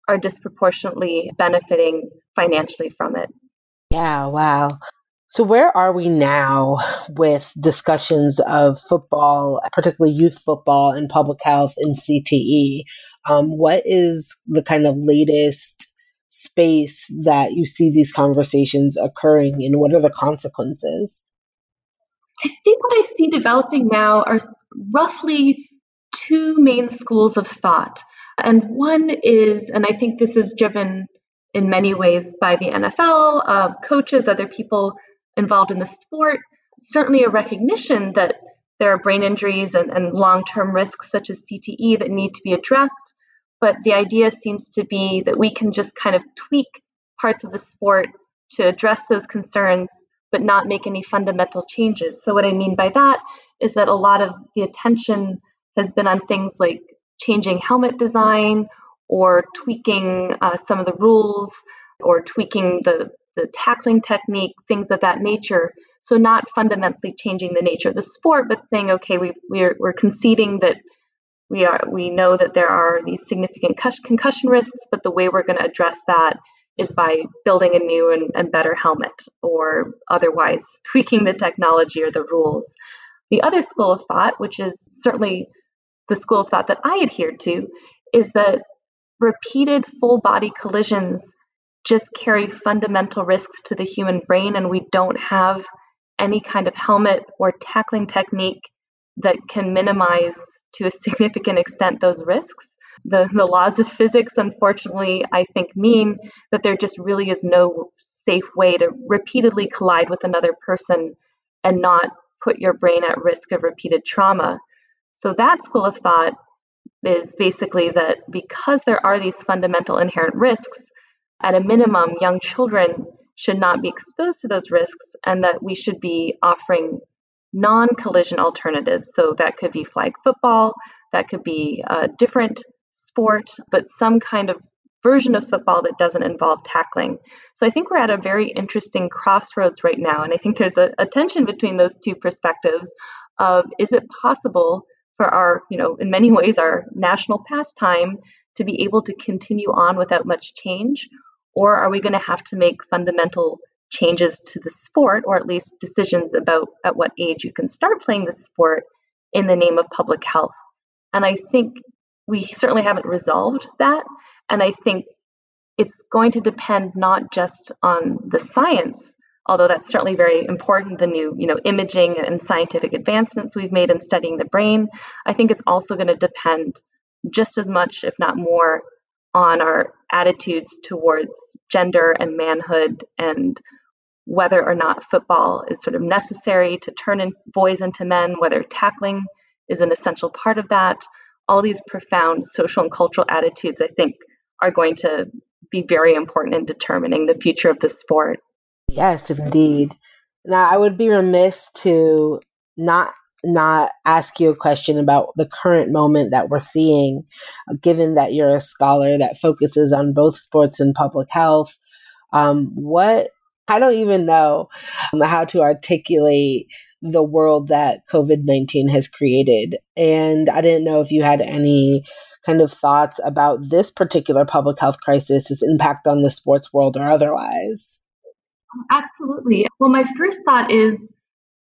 are disproportionately benefiting financially from it. Yeah, wow. So, where are we now with discussions of football, particularly youth football and public health in CTE? Um, what is the kind of latest space that you see these conversations occurring and what are the consequences? I think what I see developing now are roughly two main schools of thought. And one is, and I think this is driven in many ways by the NFL, uh, coaches, other people involved in the sport, certainly a recognition that there are brain injuries and, and long term risks such as CTE that need to be addressed. But the idea seems to be that we can just kind of tweak parts of the sport to address those concerns, but not make any fundamental changes. So, what I mean by that is that a lot of the attention has been on things like changing helmet design or tweaking uh, some of the rules or tweaking the the tackling technique, things of that nature. So not fundamentally changing the nature of the sport, but saying, okay, we we're we're conceding that we are we know that there are these significant concussion risks, but the way we're going to address that is by building a new and, and better helmet or otherwise tweaking the technology or the rules. The other school of thought, which is certainly the school of thought that I adhere to, is that repeated full body collisions just carry fundamental risks to the human brain, and we don't have any kind of helmet or tackling technique that can minimize to a significant extent those risks. The, the laws of physics, unfortunately, I think mean that there just really is no safe way to repeatedly collide with another person and not put your brain at risk of repeated trauma. So, that school of thought is basically that because there are these fundamental inherent risks, at a minimum, young children should not be exposed to those risks and that we should be offering non collision alternatives. So that could be flag football, that could be a different sport, but some kind of version of football that doesn't involve tackling. So I think we're at a very interesting crossroads right now. And I think there's a, a tension between those two perspectives of is it possible for our, you know, in many ways, our national pastime to be able to continue on without much change? Or are we going to have to make fundamental changes to the sport, or at least decisions about at what age you can start playing the sport in the name of public health? And I think we certainly haven't resolved that. And I think it's going to depend not just on the science, although that's certainly very important, the new, you know, imaging and scientific advancements we've made in studying the brain. I think it's also going to depend just as much, if not more, on our attitudes towards gender and manhood and whether or not football is sort of necessary to turn in boys into men, whether tackling is an essential part of that. All these profound social and cultural attitudes, I think, are going to be very important in determining the future of the sport. Yes, indeed. Now, I would be remiss to not not ask you a question about the current moment that we're seeing, given that you're a scholar that focuses on both sports and public health. Um, what I don't even know how to articulate the world that COVID 19 has created. And I didn't know if you had any kind of thoughts about this particular public health crisis, its impact on the sports world or otherwise. Absolutely. Well, my first thought is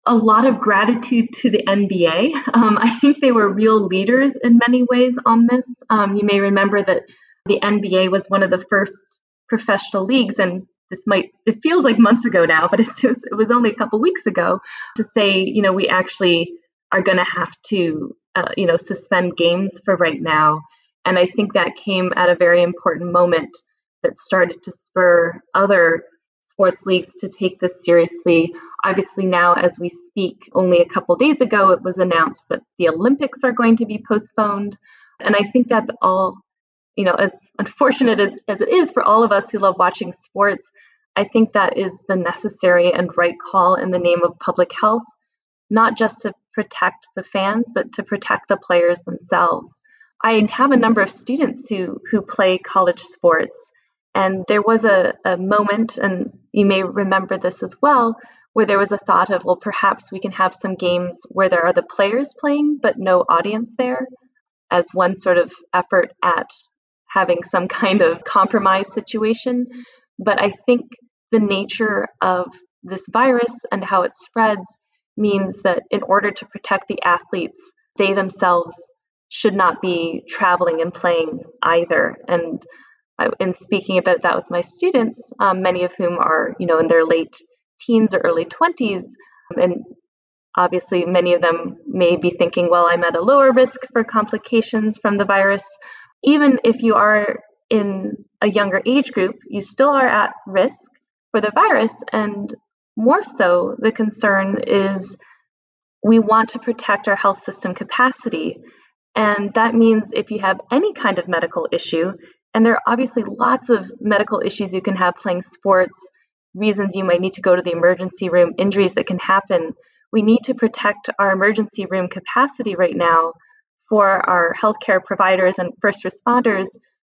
a lot of gratitude to the NBA. Um, I think they were real leaders in many ways on this. Um, you may remember that the NBA was one of the first professional leagues, and this might it feels like months ago now, but it was, it was only a couple weeks ago to say, you know, we actually are going to have to, uh, you know, suspend games for right now. And I think that came at a very important moment that started to spur other sports leagues to take this seriously. Obviously, now as we speak, only a couple days ago, it was announced that the Olympics are going to be postponed. And I think that's all, you know, as unfortunate as, as it is for all of us who love watching sports, I think that is the necessary and right call in the name of public health, not just to protect the fans, but to protect the players themselves. I have a number of students who who play college sports and there was a, a moment, and you may remember this as well, where there was a thought of, well, perhaps we can have some games where there are the players playing, but no audience there, as one sort of effort at having some kind of compromise situation. But I think the nature of this virus and how it spreads means that in order to protect the athletes, they themselves should not be traveling and playing either. And in speaking about that with my students, um, many of whom are, you know, in their late teens or early 20s, and obviously many of them may be thinking, well, I'm at a lower risk for complications from the virus. Even if you are in a younger age group, you still are at risk for the virus. And more so, the concern is we want to protect our health system capacity. And that means if you have any kind of medical issue, and there are obviously lots of medical issues you can have playing sports, reasons you might need to go to the emergency room, injuries that can happen. We need to protect our emergency room capacity right now for our healthcare providers and first responders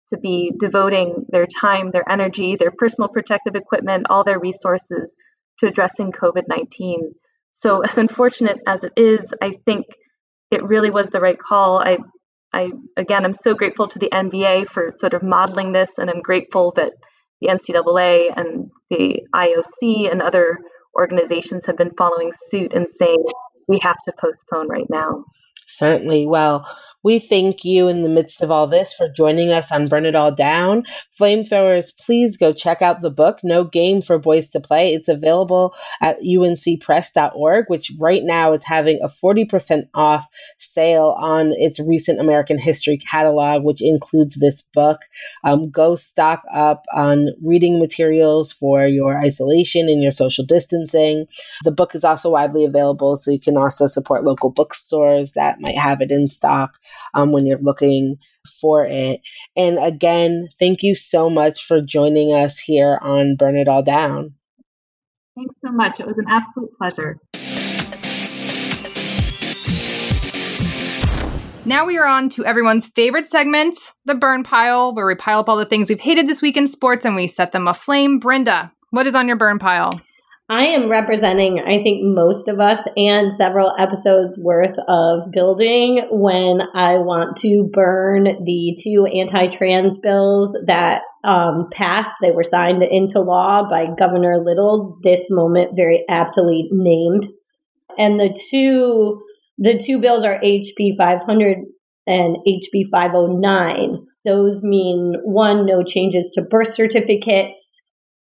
to be devoting their time, their energy, their personal protective equipment, all their resources to addressing COVID 19. So, as unfortunate as it is, I think it really was the right call. I I again, I'm so grateful to the NBA for sort of modeling this, and I'm grateful that the NCAA and the IOC and other organizations have been following suit and saying we have to postpone right now. Certainly. Well, we thank you in the midst of all this for joining us on Burn It All Down. Flamethrowers, please go check out the book, No Game for Boys to Play. It's available at uncpress.org, which right now is having a 40% off sale on its recent American history catalog, which includes this book. Um, go stock up on reading materials for your isolation and your social distancing. The book is also widely available, so you can also support local bookstores that that might have it in stock um, when you're looking for it. And again, thank you so much for joining us here on Burn It All Down. Thanks so much. It was an absolute pleasure. Now we are on to everyone's favorite segment, the burn pile, where we pile up all the things we've hated this week in sports and we set them aflame. Brenda, what is on your burn pile? I am representing, I think, most of us and several episodes worth of building when I want to burn the two anti trans bills that um, passed. They were signed into law by Governor Little, this moment very aptly named. And the two the two bills are HB 500 and HB 509. Those mean one, no changes to birth certificates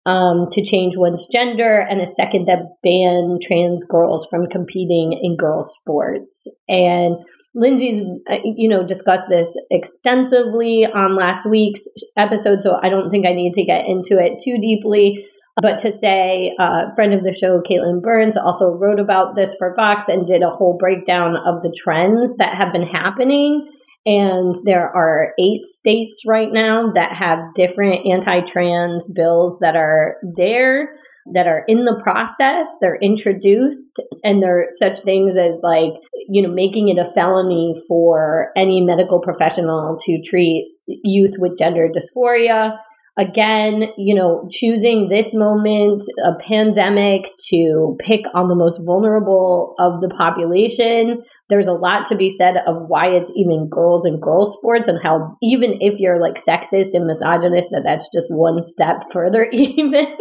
um, to change one's gender, and a second that ban trans girls from competing in girls' sports. And Lindsay's, uh, you know, discussed this extensively on last week's episode, so I don't think I need to get into it too deeply. But to say, a uh, friend of the show, Katelyn Burns, also wrote about this for Vox and did a whole breakdown of the trends that have been happening. And there are eight states right now that have different anti trans bills that are there that are in the process. They're introduced, and there are such things as like, you know, making it a felony for any medical professional to treat youth with gender dysphoria. Again, you know, choosing this moment, a pandemic, to pick on the most vulnerable of the population. There's a lot to be said of why it's even girls and girls sports and how even if you're like sexist and misogynist, that that's just one step further even.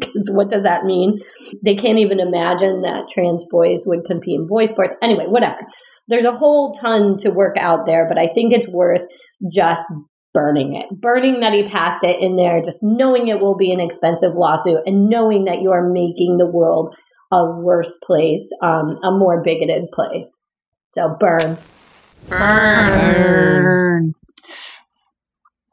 because what does that mean? They can't even imagine that trans boys would compete in boy sports. Anyway, whatever. There's a whole ton to work out there, but I think it's worth just burning it, burning that he passed it in there, just knowing it will be an expensive lawsuit and knowing that you are making the world a worse place, um, a more bigoted place. So burn. Burn. Burn.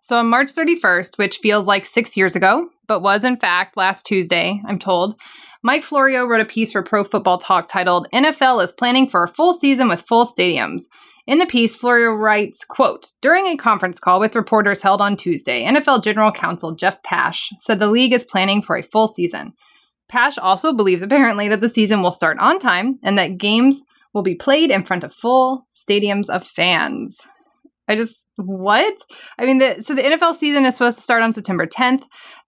So on March 31st, which feels like six years ago, but was in fact last Tuesday, I'm told, Mike Florio wrote a piece for Pro Football Talk titled NFL is planning for a full season with full stadiums. In the piece, Florio writes, quote, During a conference call with reporters held on Tuesday, NFL General Counsel Jeff Pash said the league is planning for a full season. Pash also believes apparently that the season will start on time and that games will be played in front of full stadiums of fans. I just what? I mean, the, so the NFL season is supposed to start on September 10th.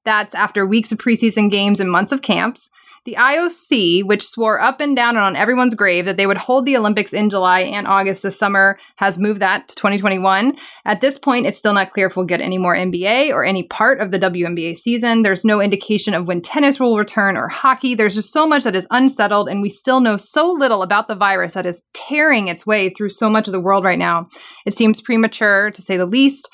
That's after weeks of preseason games and months of camps. The IOC, which swore up and down and on everyone's grave that they would hold the Olympics in July and August this summer, has moved that to 2021. At this point, it's still not clear if we'll get any more NBA or any part of the WNBA season. There's no indication of when tennis will return or hockey. There's just so much that is unsettled, and we still know so little about the virus that is tearing its way through so much of the world right now. It seems premature, to say the least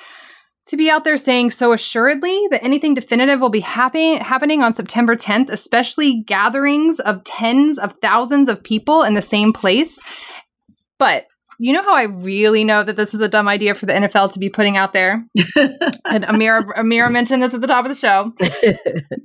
to be out there saying so assuredly that anything definitive will be happy, happening on September 10th, especially gatherings of tens of thousands of people in the same place. But you know how I really know that this is a dumb idea for the NFL to be putting out there? and Amira, Amira mentioned this at the top of the show.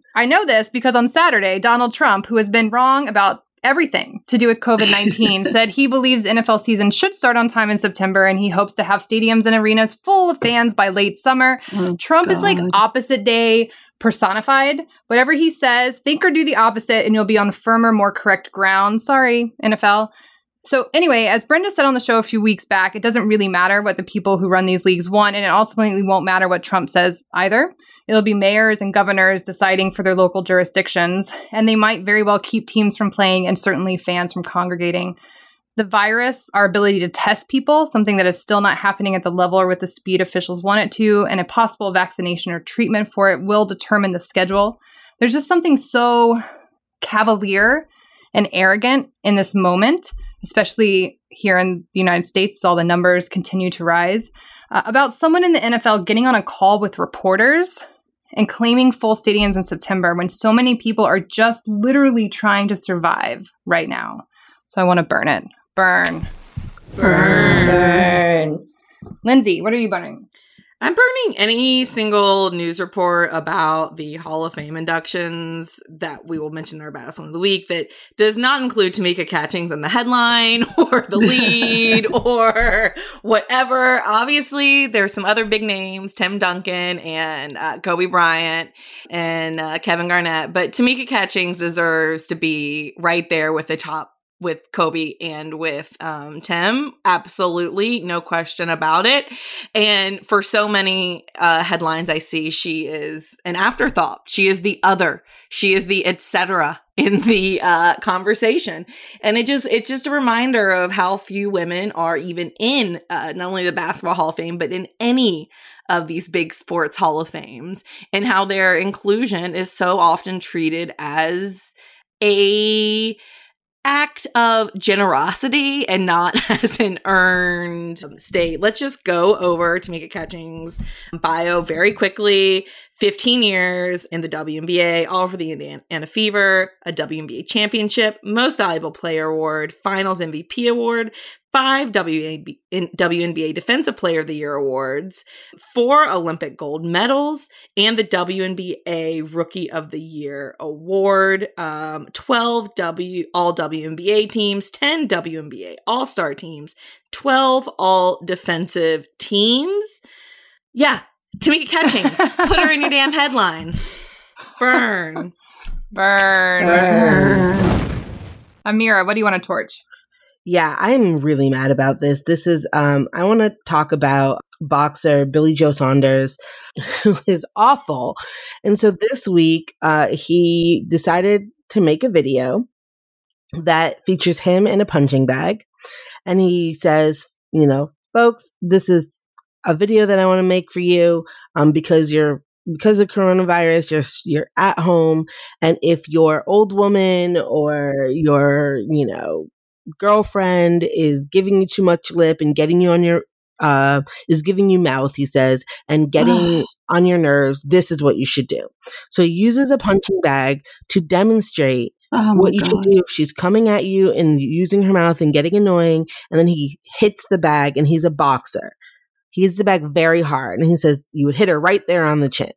I know this because on Saturday, Donald Trump, who has been wrong about everything to do with COVID 19, said he believes NFL season should start on time in September and he hopes to have stadiums and arenas full of fans by late summer. Oh, Trump God. is like opposite day personified. Whatever he says, think or do the opposite and you'll be on firmer, more correct ground. Sorry, NFL. So, anyway, as Brenda said on the show a few weeks back, it doesn't really matter what the people who run these leagues want, and it ultimately won't matter what Trump says either. It'll be mayors and governors deciding for their local jurisdictions, and they might very well keep teams from playing and certainly fans from congregating. The virus, our ability to test people, something that is still not happening at the level or with the speed officials want it to, and a possible vaccination or treatment for it will determine the schedule. There's just something so cavalier and arrogant in this moment, especially here in the United States, all the numbers continue to rise, uh, about someone in the NFL getting on a call with reporters and claiming full stadiums in September when so many people are just literally trying to survive right now. So I want to burn it. Burn. Burn. Burn. Lindsay, what are you burning? I'm burning any single news report about the Hall of Fame inductions that we will mention in our best one of the week that does not include Tamika Catchings in the headline or the lead or whatever. Obviously, there's some other big names, Tim Duncan and uh, Kobe Bryant and uh, Kevin Garnett, but Tamika Catchings deserves to be right there with the top with Kobe and with um, Tim. Absolutely, no question about it. And for so many uh, headlines I see, she is an afterthought. She is the other. She is the etc. in the uh, conversation, and it just it's just a reminder of how few women are even in uh, not only the Basketball Hall of Fame, but in any of these big sports Hall of Fames, and how their inclusion is so often treated as a act of generosity and not as an earned um, state. Let's just go over Tamika Catchings' bio very quickly. 15 years in the WNBA, all for the Indiana Fever, a WNBA championship, most valuable player award, finals MVP award, five WNBA, WNBA Defensive Player of the Year awards, four Olympic gold medals, and the WNBA Rookie of the Year award, um, 12 W All WNBA teams, 10 WNBA All Star teams, 12 All Defensive teams. Yeah, Tamika Catchings, put her in your damn headline. Burn. Burn. Burn. Amira, what do you want to torch? Yeah, I'm really mad about this. This is um I want to talk about boxer Billy Joe Saunders who is awful. And so this week uh he decided to make a video that features him in a punching bag and he says, you know, folks, this is a video that I want to make for you um because you're because of coronavirus, you're you're at home, and if your old woman or your you know girlfriend is giving you too much lip and getting you on your uh is giving you mouth, he says, and getting on your nerves, this is what you should do. So he uses a punching bag to demonstrate Oh what you God. should do if she's coming at you and using her mouth and getting annoying, and then he hits the bag and he's a boxer. He hits the bag very hard and he says, You would hit her right there on the chin.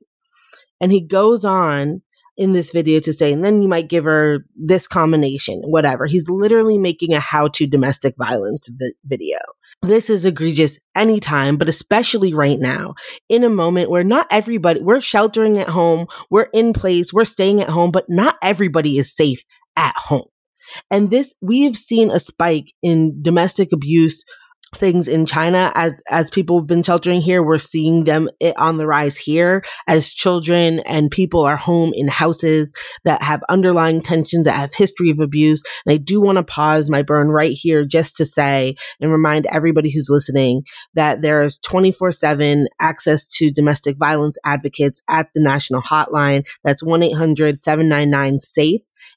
And he goes on in this video to say, and then you might give her this combination, whatever. He's literally making a how to domestic violence vi- video. This is egregious anytime, but especially right now in a moment where not everybody, we're sheltering at home, we're in place, we're staying at home, but not everybody is safe at home. And this, we have seen a spike in domestic abuse things in China as as people have been sheltering here we're seeing them it on the rise here as children and people are home in houses that have underlying tensions that have history of abuse. And I do want to pause my burn right here just to say and remind everybody who's listening that there is 24/7 access to domestic violence advocates at the national hotline. That's 1-800-799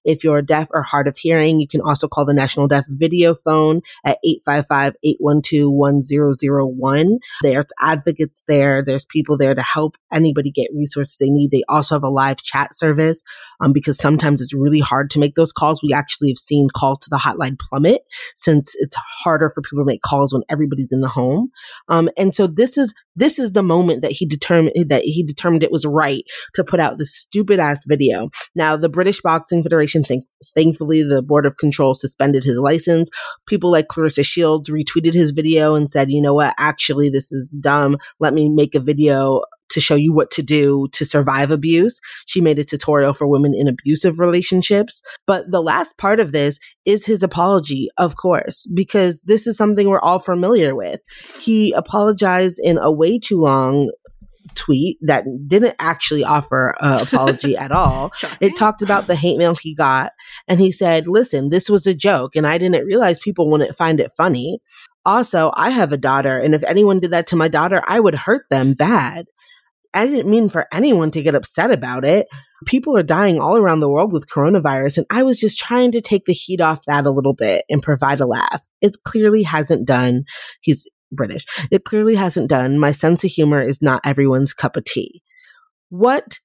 if you're deaf or hard of hearing, you can also call the National Deaf Video Phone at 855-812-1001. There's advocates there. There's people there to help anybody get resources they need. They also have a live chat service um, because sometimes it's really hard to make those calls. We actually have seen calls to the hotline plummet since it's harder for people to make calls when everybody's in the home. Um, and so this is this is the moment that he determined that he determined it was right to put out this stupid ass video. Now, the British Boxing Federation, think, thankfully, the Board of Control suspended his license. People like Claressa Shields retweeted his video and said, you know what, actually, this is dumb. Let me make a video to show you what to do to survive abuse. She made a tutorial for women in abusive relationships. But the last part of this is his apology, of course, because this is something we're all familiar with. He apologized in a way too long tweet that didn't actually offer an apology at all. It talked about the hate mail he got, and he said, Listen, this was a joke, and I didn't realize people wouldn't find it funny. Also, I have a daughter, and if anyone did that to my daughter, I would hurt them bad. I didn't mean for anyone to get upset about it. People are dying all around the world with coronavirus, and I was just trying to take the heat off that a little bit and provide a laugh. It clearly hasn't done. He's British. It clearly hasn't done. My sense of humor is not everyone's cup of tea. What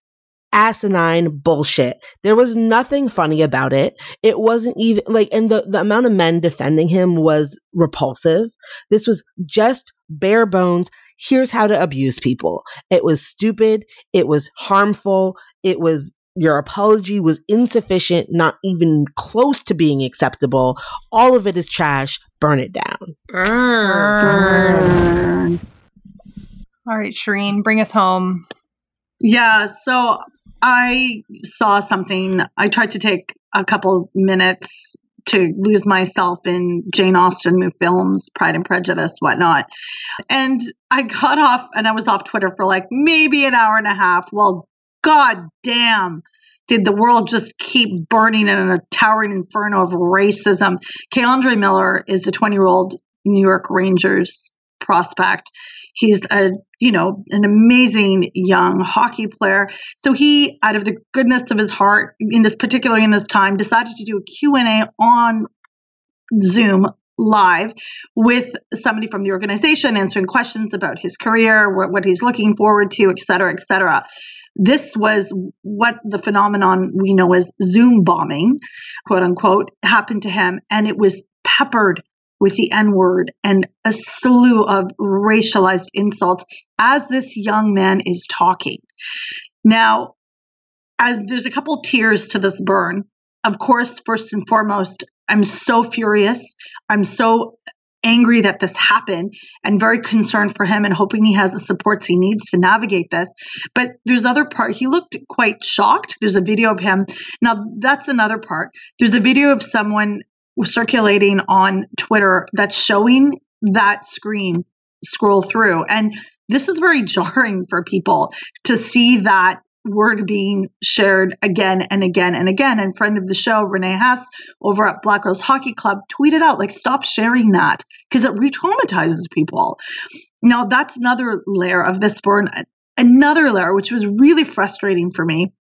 asinine bullshit. There was nothing funny about it. It wasn't even like, and the, the amount of men defending him was repulsive. This was just bare bones. Here's how to abuse people. It was stupid. It was harmful. It was your apology was insufficient, not even close to being acceptable. All of it is trash. Burn it down. Burn. All right, Shireen, bring us home. Yeah, so I saw something. I tried to take a couple minutes to lose myself in Jane Austen new films, Pride and Prejudice, whatnot. And I got off and I was off Twitter for like maybe an hour and a half. Well, god damn. Did the world just keep burning in a towering inferno of racism? K'Andre Miller is a 20 year old New York Rangers prospect. He's a, you know, an amazing young hockey player. So he, out of the goodness of his heart, in this particularly in this time, decided to do a Q&A on Zoom live with somebody from the organization answering questions about his career, what, what he's looking forward to, et cetera, et cetera. This was what the phenomenon we know as Zoom bombing, quote unquote, happened to him. And it was peppered with the N word and a slew of racialized insults as this young man is talking. Now, as, there's a couple tears to this burn. Of course, first and foremost, I'm so furious. I'm so angry that this happened and very concerned for him and hoping he has the supports he needs to navigate this. But there's other part. He looked quite shocked. There's a video of him. Now that's another part. There's a video of someone circulating on Twitter that's showing that screen scroll through and this is very jarring for people to see that word being shared again and again and again. And friend of the show, Renee Hess, over at Black Girls Hockey Club, tweeted out, like, stop sharing that because it re traumatizes people. Now, that's another layer of this burn. Another layer, which was really frustrating for me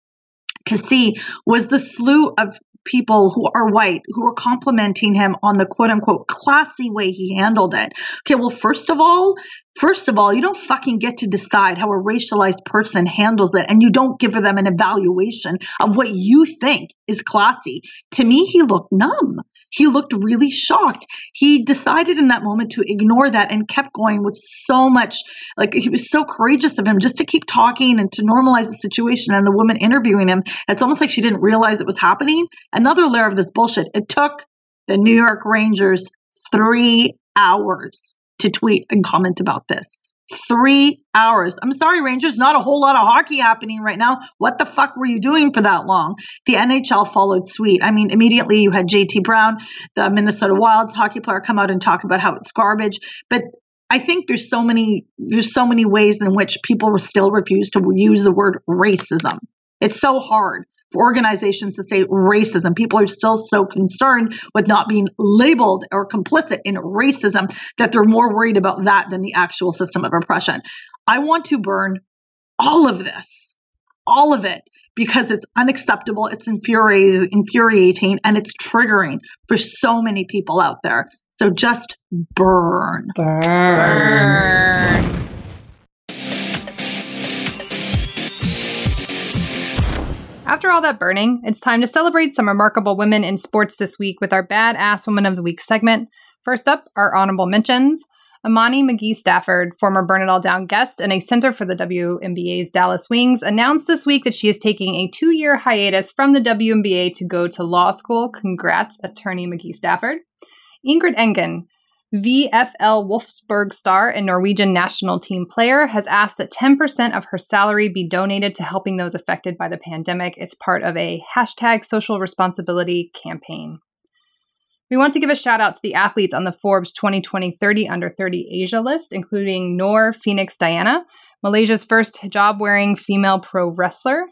to see, was the slew of people who are white who are complimenting him on the quote unquote classy way he handled it. Okay, well, first of all, first of all, you don't fucking get to decide how a racialized person handles it, and you don't give them an evaluation of what you think is classy. To me, he looked numb. He looked really shocked. He decided in that moment to ignore that and kept going with so much, like, he was so courageous of him just to keep talking and to normalize the situation. And the woman interviewing him, it's almost like she didn't realize it was happening. Another layer of this bullshit. It took the New York Rangers three hours to tweet and comment about this three hours. I'm sorry, Rangers, not a whole lot of hockey happening right now. What the fuck were you doing for that long? The NHL followed suit. I mean, immediately you had JT Brown, the Minnesota Wilds hockey player, come out and talk about how it's garbage. But I think there's so many there's so many ways in which people still refuse to use the word racism. It's so hard organizations to say racism. People are still so concerned with not being labeled or complicit in racism that they're more worried about that than the actual system of oppression. I want to burn all of this, all of it, because it's unacceptable, it's infuriating, infuriating, and it's triggering for so many people out there. So just burn. Burn. Burn. After all that burning, it's time to celebrate some remarkable women in sports this week with our Badass Woman of the Week segment. First up, our honorable mentions. Imani McGee Stafford, former Burn It All Down guest and a center for the WNBA's Dallas Wings, announced this week that she is taking a two year hiatus from the WNBA to go to law school. Congrats, attorney McGee Stafford. Ingrid Engen, VFL Wolfsburg star and Norwegian national team player has asked that 10% of her salary be donated to helping those affected by the pandemic. It's part of a hashtag social responsibility campaign. We want to give a shout out to the athletes on the Forbes 2020 30 under 30 Asia list, including Noor Phoenix Diana, Malaysia's first hijab wearing female pro wrestler,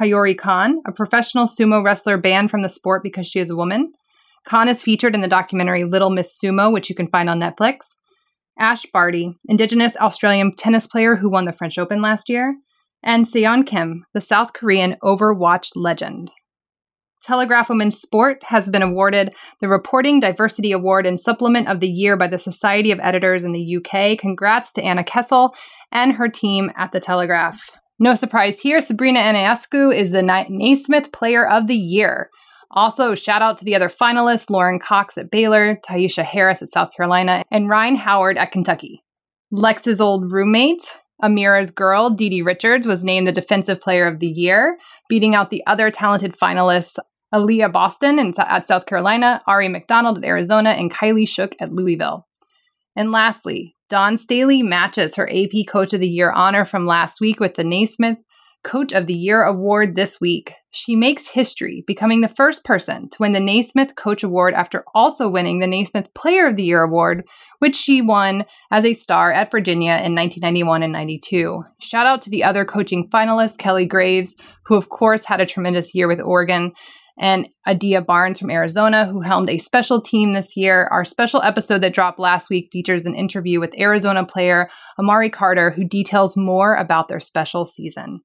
Hiyori Kon, a professional sumo wrestler banned from the sport because she is a woman, Kon is featured in the documentary Little Miss Sumo, which you can find on Netflix. Ash Barty, Indigenous Australian tennis player who won the French Open last year. And Seon Kim, the South Korean Overwatch legend. Telegraph Women's Sport has been awarded the Reporting Diversity Award and Supplement of the Year by the Society of Editors in the UK. Congrats to Anna Kessel and her team at the Telegraph. No surprise here, Sabrina Ionescu is the Naismith Player of the Year. Also, shout out to the other finalists Lauren Cox at Baylor, Tyasha Harris at South Carolina, and Rhyne Howard at Kentucky. Lex's old roommate, Amira's girl, Didi Richards, was named the Defensive Player of the Year, beating out the other talented finalists Aaliyah Boston at South Carolina, Ari McDonald at Arizona, and Kylie Shook at Louisville. And lastly, Dawn Staley matches her AP Coach of the Year honor from last week with the Naismith Coach of the Year award this week. She makes history, becoming the first person to win the Naismith Coach Award after also winning the Naismith Player of the Year award, which she won as a star at Virginia in 1991 and 92. Shout out to the other coaching finalists, Kelly Graves, who of course had a tremendous year with Oregon, and Adia Barnes from Arizona, who helmed a special team this year. Our special episode that dropped last week features an interview with Arizona player Amari Carter, who details more about their special season.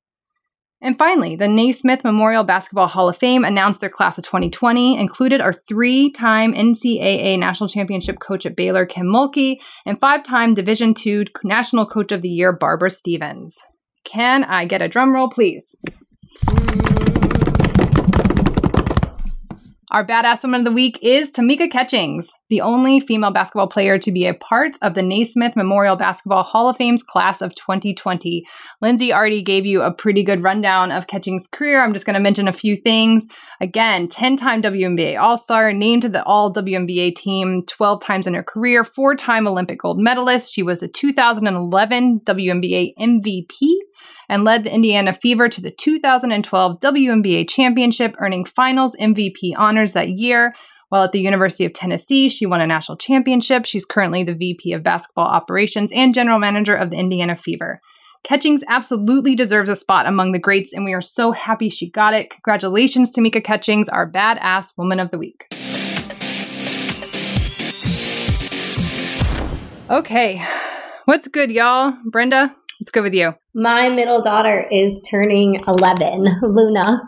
And finally, the Naismith Memorial Basketball Hall of Fame announced their class of 2020, included our three time NCAA National Championship coach at Baylor, Kim Mulkey, and five time Division II National Coach of the Year, Barbara Stevens. Can I get a drum roll, please? Our badass woman of the week is Tamika Catchings. The only female basketball player to be a part of the Naismith Memorial Basketball Hall of Fame's class of 2020. Lindsay already gave you a pretty good rundown of Catching's career. I'm just going to mention a few things. Again, 10 time WNBA All Star, named to the All WNBA team 12 times in her career, four time Olympic gold medalist. She was the 2011 WNBA MVP and led the Indiana Fever to the 2012 WNBA Championship, earning finals MVP honors that year. While at the University of Tennessee, she won a national championship. She's currently the VP of Basketball Operations and General Manager of the Indiana Fever. Catchings absolutely deserves a spot among the greats, and we are so happy she got it. Congratulations to Mika Catchings, our badass woman of the week. Okay, what's good, y'all? Brenda, what's good with you. My middle daughter is turning 11, Luna.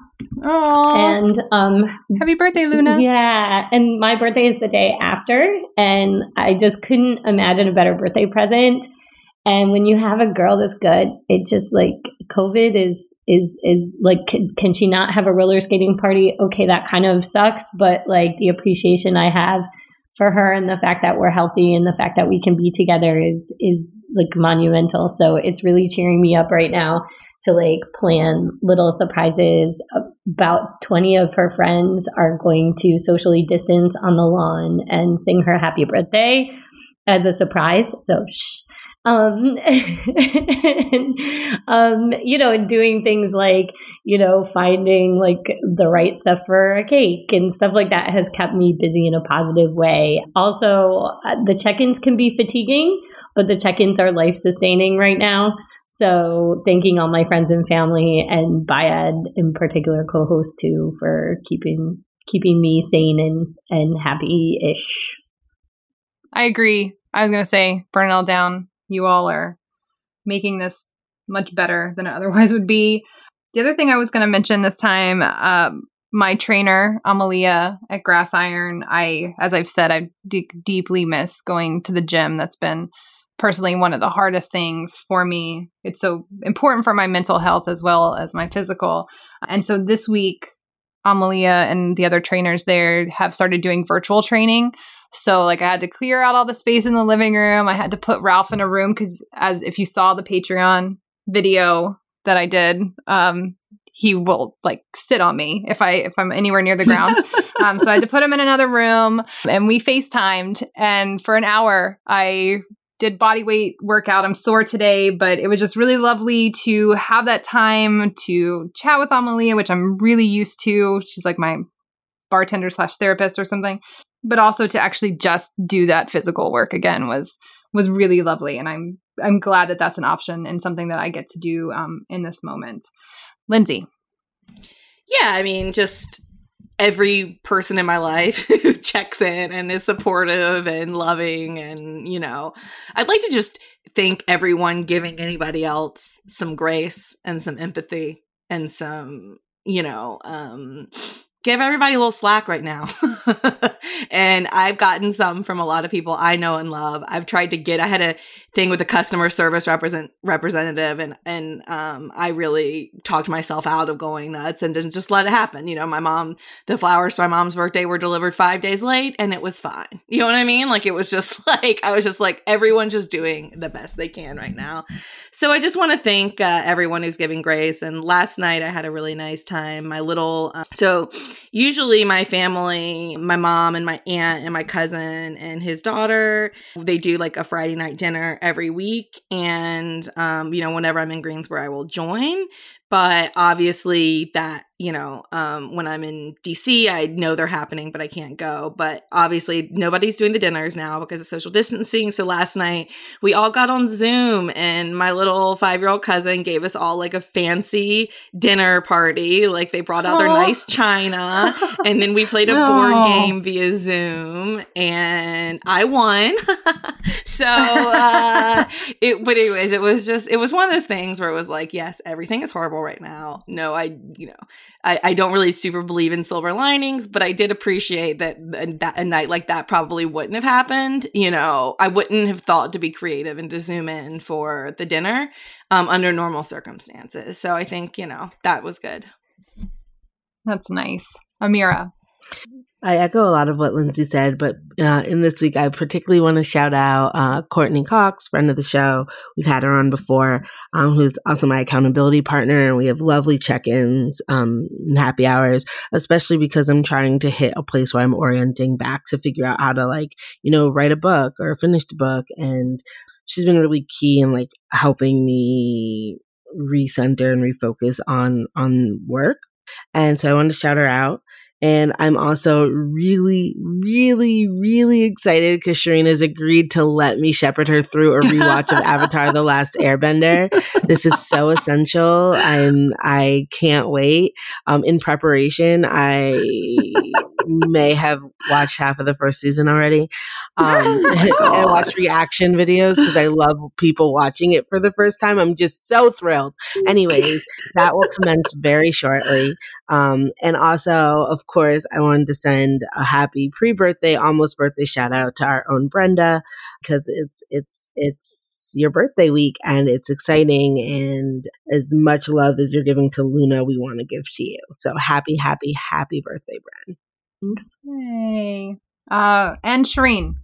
Oh, And um happy birthday, Luna. Yeah, and my birthday is the day after, and I just couldn't imagine a better birthday present. And when you have a girl this good, it just like COVID is is is like can, can she not have a roller skating party? Okay, that kind of sucks, but like the appreciation I have for her and the fact that we're healthy and the fact that we can be together is is like monumental. So it's really cheering me up right now to like plan little surprises. About 20 of her friends are going to socially distance on the lawn and sing her happy birthday as a surprise. So shh. Um, and, um, you know, and doing things like, you know, finding like the right stuff for a cake and stuff like that has kept me busy in a positive way. Also, uh, the check-ins can be fatiguing, but the check-ins are life-sustaining right now. So, thanking all my friends and family and Bayad in particular, co-host too, for keeping keeping me sane and and happy ish. I agree. I was going to say, burn it all down. You all are making this much better than it otherwise would be. The other thing I was going to mention this time, um, my trainer, Amalia at Grass Iron, I, as I've said, I deeply miss going to the gym. That's been personally one of the hardest things for me. It's so important for my mental health as well as my physical. And so this week, Amalia and the other trainers there have started doing virtual training. So like I had to clear out all the space in the living room. I had to put Ralph in a room because as if you saw the Patreon video that I did, um, he will like sit on me if I if I'm anywhere near the ground. um, so I had to put him in another room, and we FaceTimed. And for an hour, I did body weight workout. I'm sore today, but it was just really lovely to have that time to chat with Amalia, which I'm really used to. She's like my bartender slash therapist or something but also to actually just do that physical work again was was really lovely and i'm i'm glad that that's an option and something that i get to do um, in this moment lindsay Yeah, I mean, just every person in my life who checks in and is supportive and loving and you know i'd like to just thank everyone giving anybody else some grace and some empathy and some you know um give everybody a little slack right now. And i've gotten some from a lot of people i know and love. I've tried to get i had a thing with the customer service represent representative and and um i really talked myself out of going nuts and didn't just let it happen. You know my mom the flowers for my mom's birthday were delivered five days late and it was fine. You know what i mean? Like it was just like i was just like everyone's just doing the best they can right now. So i just want to thank uh, everyone who's giving grace. And last night i had a really nice time. My little uh, so usually my family my mom and my aunt and my cousin and his daughter they do like a friday night dinner every week. And um you know whenever i'm in greensboro i will join. But obviously that you know um, when i'm in dc i know they're happening but i can't go. But obviously nobody's doing the dinners now because of social distancing. So last night we all got on zoom and my little five year old cousin gave us all like a fancy dinner party. Like they brought out their nice china and then we played a board game via zoom and i won. So uh it but anyways it was just it was one of those things where it was like yes everything is horrible right now. No i you know I, I don't really super believe in silver linings, but I did appreciate that, that a night like that probably wouldn't have happened. You know, I wouldn't have thought to be creative and to zoom in for the dinner um, under normal circumstances. So I think, you know, that was good. that's nice amira I echo a lot of what Lindsay said, but uh, in this week, I particularly want to shout out uh, Courtney Cox, friend of the show. We've had her on before, um, who's also my accountability partner, and we have lovely check-ins um, and happy hours. Especially because I'm trying to hit a place where I'm orienting back to figure out how to, like, you know, write a book or finish a book, and she's been really key in like helping me recenter and refocus on on work. And so I wanted to shout her out. And I'm also really, really, really excited because Shireen has agreed to let me shepherd her through a rewatch of Avatar The Last Airbender. This is so essential. I'm I can't wait. Um in preparation, I may have watched half of the first season already. Um and watched reaction videos because I love people watching it for the first time. I'm just so thrilled. Anyways, that will commence very shortly. Um and also, of course, I wanted to send a happy pre-birthday, almost birthday shout out to our own Brenda because it's it's it's your birthday week and it's exciting and as much love as you're giving to Luna, we want to give to you. So happy, happy, happy birthday, Bren. Yay. Uh, and Shireen.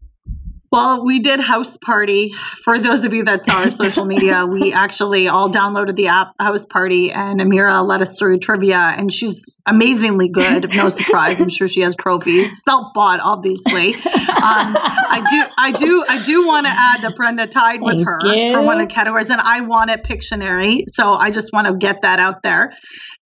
Well, we did house party. For those of you that saw our social media, we actually all downloaded the app House Party, and Amira led us through trivia, and she's amazingly good. No surprise, I'm sure she has trophies, self bought, obviously. Um, I do, I do, I do want to add that Brenda tied with Thank her you. for one of the categories, and I at Pictionary, so I just want to get that out there.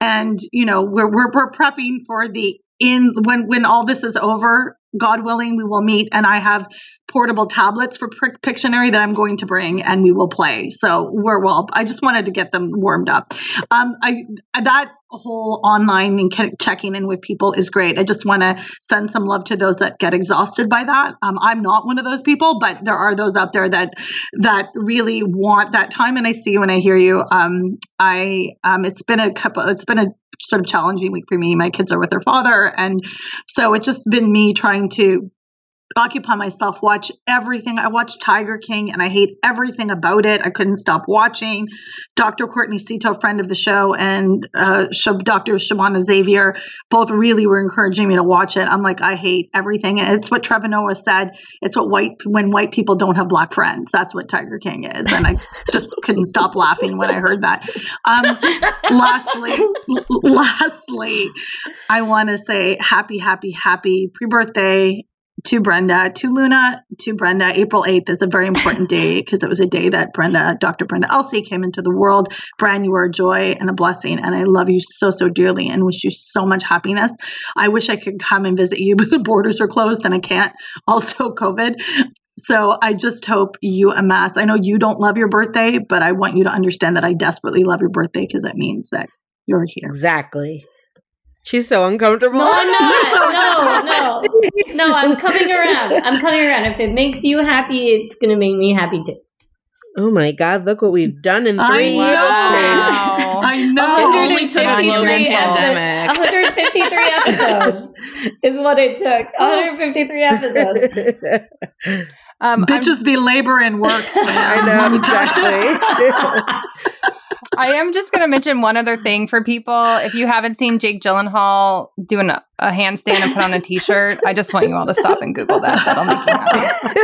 And you know, we're we're, we're prepping for the in when when all this is over god willing we will meet and i have portable tablets for pictionary that i'm going to bring and we will play. So we're well i just wanted to get them warmed up. Um i that whole online and checking in with people is great. I just want to send some love to those that get exhausted by that. Um, i'm not one of those people but there are those out there that that really want that time and i see you and i hear you. Um i um it's been a couple it's been a sort of challenging week for me. My kids are with their father. And so it's just been me trying to occupy myself, watch everything. I watched Tiger King and I hate everything about it. I couldn't stop watching. Dr. Courtney Szto, friend of the show, and uh, Dr. Shimana Xavier both really were encouraging me to watch it. I'm like, I hate everything. And it's what Trevor Noah said. It's what white, when white people don't have black friends. That's what Tiger King is. And I just couldn't stop laughing when I heard that. Um, lastly, l- lastly, I want to say happy, happy, happy pre birthday to Brenda, to Luna, to Brenda. April 8th is a very important day because it was a day that Brenda, Dr. Brenda Elsey, came into the world. Bran, you are a joy and a blessing, and I love you so, so dearly and wish you so much happiness. I wish I could come and visit you, but the borders are closed and I can't. Also, COVID. So I just hope you amass. I know you don't love your birthday, but I want you to understand that I desperately love your birthday because that means that you're here. Exactly. She's so uncomfortable. No, I'm not. No, no, no. I'm coming around. I'm coming around. If it makes you happy, it's gonna make me happy too. Oh my God, look what we've done in I three know. Wow. I know. Only took the global 153 pandemic. 153 episodes is what it took. 153 episodes. Um, I'm- Bitches be labor and work. I know, exactly. I am just going to mention one other thing for people. If you haven't seen Jake Gyllenhaal doing a, a handstand and put on a t-shirt, I just want you all to stop and Google that. That'll make you happy.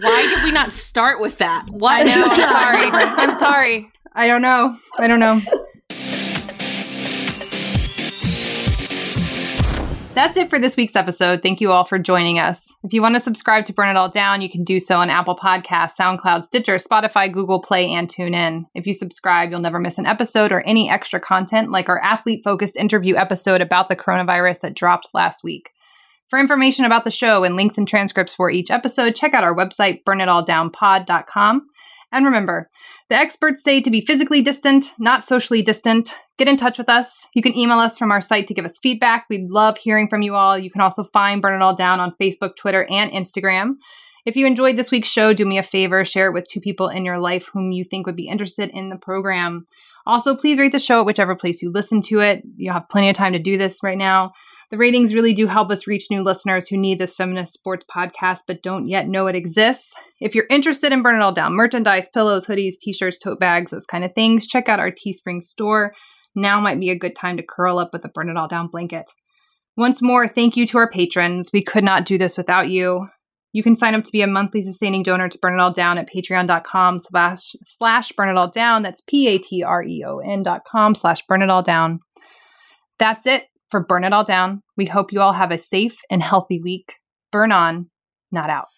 Why did we not start with that? Why? I know. I'm sorry. I'm sorry. I don't know. I don't know. That's it for this week's episode. Thank you all for joining us. If you want to subscribe to Burn It All Down, you can do so on Apple Podcasts, SoundCloud, Stitcher, Spotify, Google Play, and TuneIn. If you subscribe, you'll never miss an episode or any extra content like our athlete focused interview episode about the coronavirus that dropped last week. For information about the show and links and transcripts for each episode, check out our website, burnitalldownpod.com. And remember, the experts say to be physically distant, not socially distant. Get in touch with us. You can email us from our site to give us feedback. We'd love hearing from you all. You can also find Burn It All Down on Facebook, Twitter, and Instagram. If you enjoyed this week's show, do me a favor, share it with two people in your life whom you think would be interested in the program. Also, please rate the show at whichever place you listen to it. You'll have plenty of time to do this right now. The ratings really do help us reach new listeners who need this feminist sports podcast but don't yet know it exists. If you're interested in Burn It All Down merchandise, pillows, hoodies, t shirts, tote bags, those kind of things, check out our Teespring store. Now might be a good time to curl up with a Burn It All Down blanket. Once more, thank you to our patrons. We could not do this without you. You can sign up to be a monthly sustaining donor to Burn It All Down at patreon.com slash slash burn it all down. That's P-A-T-R-E-O-N dot com slash burn it all down. That's it for Burn It All Down. We hope you all have a safe and healthy week. Burn on, not out.